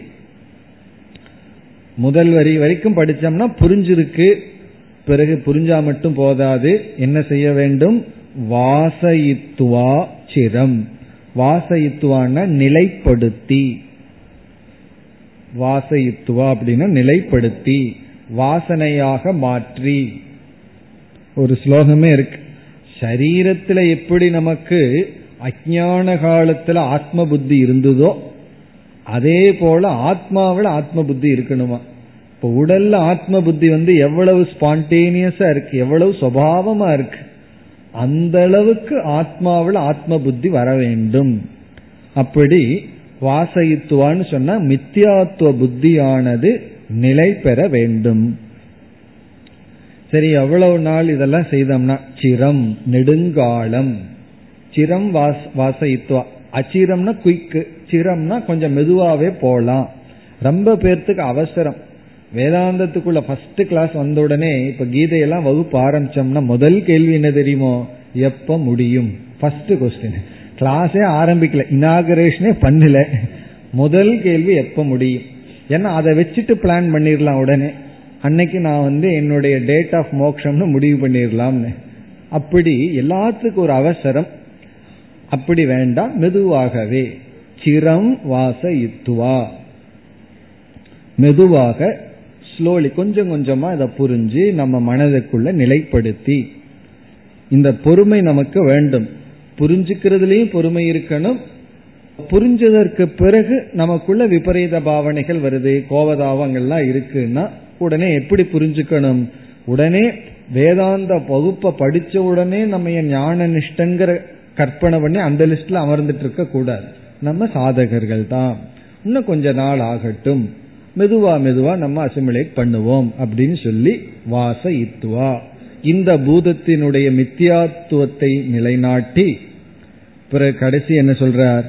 முதல் வரி வரைக்கும் படித்தோம்னா புரிஞ்சிருக்கு. பிறகு புரிஞ்சா மட்டும் போதாது. என்ன செய்ய வேண்டும்? வாசயித்துவா சிரம். வாசயித்துவான நிலைப்படுத்தி. வாசயித்துவா அப்படின்னா நிலைப்படுத்தி வாசனையாக மாற்றி. ஒரு ஸ்லோகமே இருக்கு. சரீரத்துல எப்படி நமக்கு அஜான காலத்துல ஆத்ம புத்தி இருந்ததோ அதே போல ஆத்மாவில் ஆத்ம புத்தி இருக்கணுமா? இப்போ உடல்ல ஆத்ம புத்தி வந்து எவ்வளவு ஸ்பான்டேனியஸா இருக்கு எவ்வளவு சுவாவமா இருக்கு? அந்த அளவுக்கு ஆத்மாவில் ஆத்ம புத்தி வர வேண்டும். அப்படி வாசயித்துவான்னு சொன்னா மித்தியாத்துவ புத்தியானது நிலை பெற வேண்டும். சரி எவ்வளவு நாள் இதெல்லாம் செய்தோம்னா சிரம் நெடுங்காலம். சிரம் வாஸ் வாசயித்துவா அச்சிரம்னா குயிக்கு சிரம்னா கொஞ்சம் மெதுவாவே போலாம். ரொம்ப பேர்த்துக்கு அவசரம். வேதாந்தத்துக்குள்ள ஃபர்ஸ்ட் கிளாஸ் வந்த உடனே இப்ப கீதையெல்லாம் வகுப்பு ஆரம்பிச்சோம்னா முதல் கேள்வி என்ன தெரியுமோ? எப்ப முடியும்? ஃபர்ஸ்ட் கொஸ்டின் கிளாஸே ஆரம்பிக்கல. இனாகரேஷனே பண்ணல. முதல் கேள்வி எப்ப முடியும்? ஏன்னா அதை வச்சுட்டு பிளான் பண்ணிடலாம் உடனே. அன்னைக்கு நான் வந்து என்னுடைய டேட் ஆஃப் மோக்ஷம்னு முடிவு பண்ணிடலாம்னு. அப்படி எல்லாத்துக்கும் ஒரு அவசரம். அப்படி வேண்டாம். மெதுவாகவே. சிரம் வாச இத்துவா மெதுவாக ஸ்லோலி கொஞ்சம் கொஞ்சமா இதை புரிஞ்சு நம்ம மனதுக்குள்ள நிலைப்படுத்தி இந்த பொறுமை நமக்கு வேண்டும். புரிஞ்சுக்கிறதுலயும் பொறுமை இருக்கணும். புரிஞ்சதற்கு பிறகு நமக்குள்ள விபரீத பாவனைகள் வருது கோபதாபங்கள்லாம் இருக்குன்னா உடனே எப்படி புரிஞ்சுக்கணும்? உடனே வேதாந்த வகுப்பை படிச்ச உடனே நம்ம ஞான நிஷ்டங்கிற கற்பனை பண்ணி அந்த லிஸ்ட்ல அமர்ந்துட்டு இருக்க கூடாது. நம்ம சாதகர்கள் தான். இன்னும் கொஞ்ச நாள் ஆகட்டும். மெதுவா மெதுவா நம்ம அசிமுலேட் பண்ணுவோம் அப்படின்னு சொல்லி வாச இத்துவா இந்த பூதத்தினுடைய மித்தியாத்துவத்தை நிலைநாட்டி பிறகு கடைசி என்ன சொல்றார்?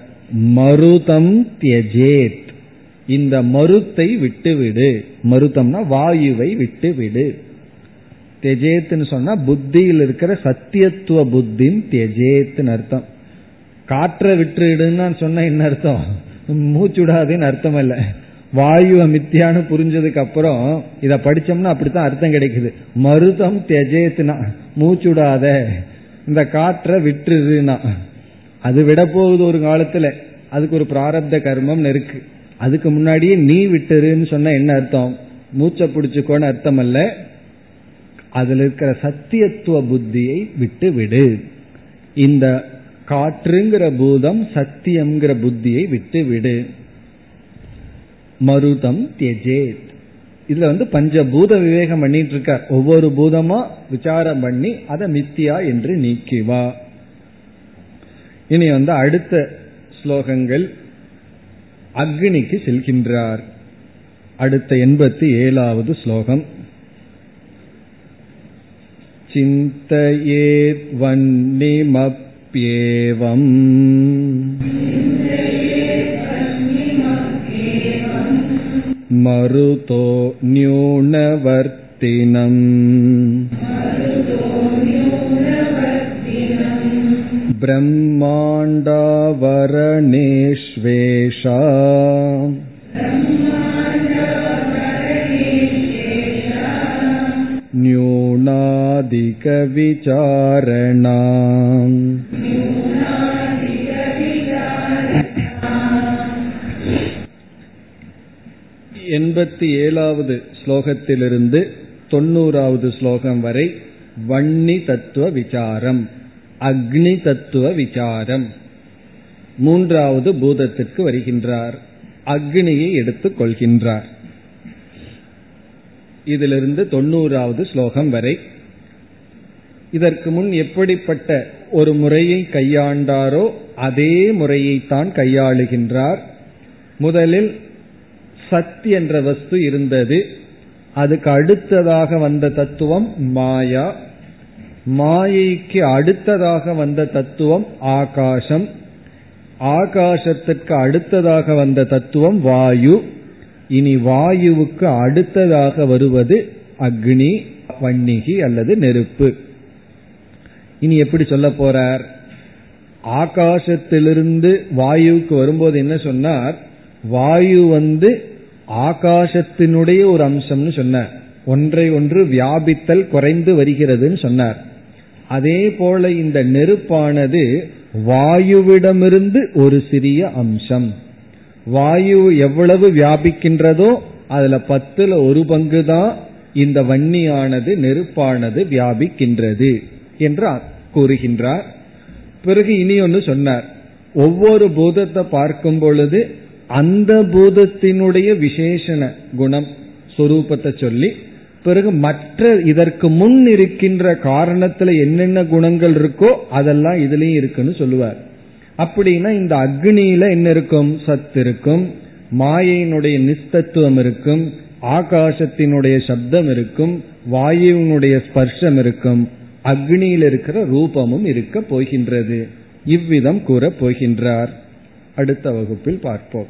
மருதம் தியஜேத். இந்த மருத்தை விட்டுவிடு. மருதம்னா வாயுவை விட்டுவிடு. தெஜேத்துன்னு சொன்னா புத்தியில் இருக்கிற சத்தியத்துவ புத்தின் தெஜேத்துன்னு அர்த்தம். காற்றை விட்டுடுன்னு சொன்ன என்ன அர்த்தம்? மூச்சுடாதுன்னு அர்த்தம் இல்லை வாயு மித்தியான்னு புரிஞ்சதுக்கு அப்புறம் இதை படிச்சோம்னா அப்படித்தான் அர்த்தம் கிடைக்குது. மருதம் தெஜேத்துனா மூச்சுடாத இந்த காற்றை விட்டுருதுன்னா. அது விட போகுது ஒரு காலத்துல. அதுக்கு ஒரு பிராரப்த கர்மம் இருக்கு. அதுக்கு முன்னாடியே நீ விட்டுருன்னு சொன்ன என்ன அர்த்தம்? மூச்சை பிடிச்சுக்கோன்னு அர்த்தம் அல்ல அதில் இருக்கிற சத்தியத்துவ புத்தியை விட்டு விடு இந்த காற்றுங்கிற பூதம் சத்தியம்ங்கிற புத்தியை விட்டு விடு மருதம் தியஜேத் இதுல வந்து பஞ்சபூத விவேகம் பண்ணிட்டு இருக்கார் ஒவ்வொரு பூதமா விசாரம் பண்ணி அதை மித்தியா என்று நீக்கிவா இனி வந்து அடுத்த ஸ்லோகங்கள் அக்னிக்கு செல்கின்றார் அடுத்த எண்பத்தி ஏழாவது ஸ்லோகம் चिन्तयेत् मरुतो न्यूनवर्तिनम् ब्रह्माण्डावरणेष्वेषा न्यूनाधिकविचारणा எண்பத்தி ஏழாவது ஸ்லோகத்திலிருந்து தொண்ணூறாவது ஸ்லோகம் வரை வன்னி தத்துவ விசாரம் அக்னி தத்துவ விசாரம். மூன்றாவது பூதத்திற்கு வருகின்றார். அக்னியை எடுத்துக் கொள்கின்றார். இதிலிருந்து தொண்ணூறாவது ஸ்லோகம் வரை இதற்கு முன் எப்படிப்பட்ட ஒரு முறையை கையாண்டாரோ அதே முறையைத்தான் கையாளுகின்றார். முதலில் சத் என்ற வஸ்து இருந்தது. அதுக்கு அடுத்ததாக வந்த தத்துவம் மாயா. மாயைக்கு அடுத்ததாக வந்த தத்துவம் ஆகாசம். ஆகாசத்திற்கு அடுத்ததாக வந்த தத்துவம் வாயு. இனி வாயுவுக்கு அடுத்ததாக வருவது அக்னி வன்னிகி அல்லது நெருப்பு. இனி எப்படி சொல்ல போறார்? ஆகாசத்திலிருந்து வாயுவுக்கு வரும்போது என்ன சொன்னார்? வாயு வந்து ஆகாசத்தினுடைய ஒரு அம்சம்னு சொன்னார். ஒன்றை ஒன்று வியாபித்தல் குறைந்து வருகிறதுன்னு சொன்னார். அதே போல இந்த நெருப்பானது வாயுவிடமிருந்து ஒரு சிறிய அம்சம். வாயு எவ்வளவு வியாபிக்கின்றதோ அதுல பத்துல ஒரு பங்கு தான் இந்த வன்னியானது நெருப்பானது வியாபிக்கின்றது என்று கூறுகின்றார். பிறகு இனி ஒன்று சொன்னார். ஒவ்வொரு பூதத்தை பார்க்கும் பொழுது அந்த பூதத்தினுடைய விசேஷண குணம் சொரூபத்தை சொல்லி பிறகு மற்ற இதற்கு முன் இருக்கின்ற காரணத்துல என்னென்ன குணங்கள் இருக்கோ அதெல்லாம் இதுலயும் இருக்குன்னு சொல்லுவார். அப்படின்னா இந்த அக்னியில என்ன இருக்கும்? சத்து இருக்கும் மாயையினுடைய நிஸ்தத்துவம் இருக்கும் ஆகாசத்தினுடைய சப்தம் இருக்கும் வாயுவினுடைய ஸ்பர்ஷம் இருக்கும் அக்னியில் இருக்கிற ரூபமும் இருக்க போகின்றது. இவ்விதம் கூற போகின்றார். அடுத்த வகுப்பில் பார்ப்போம்.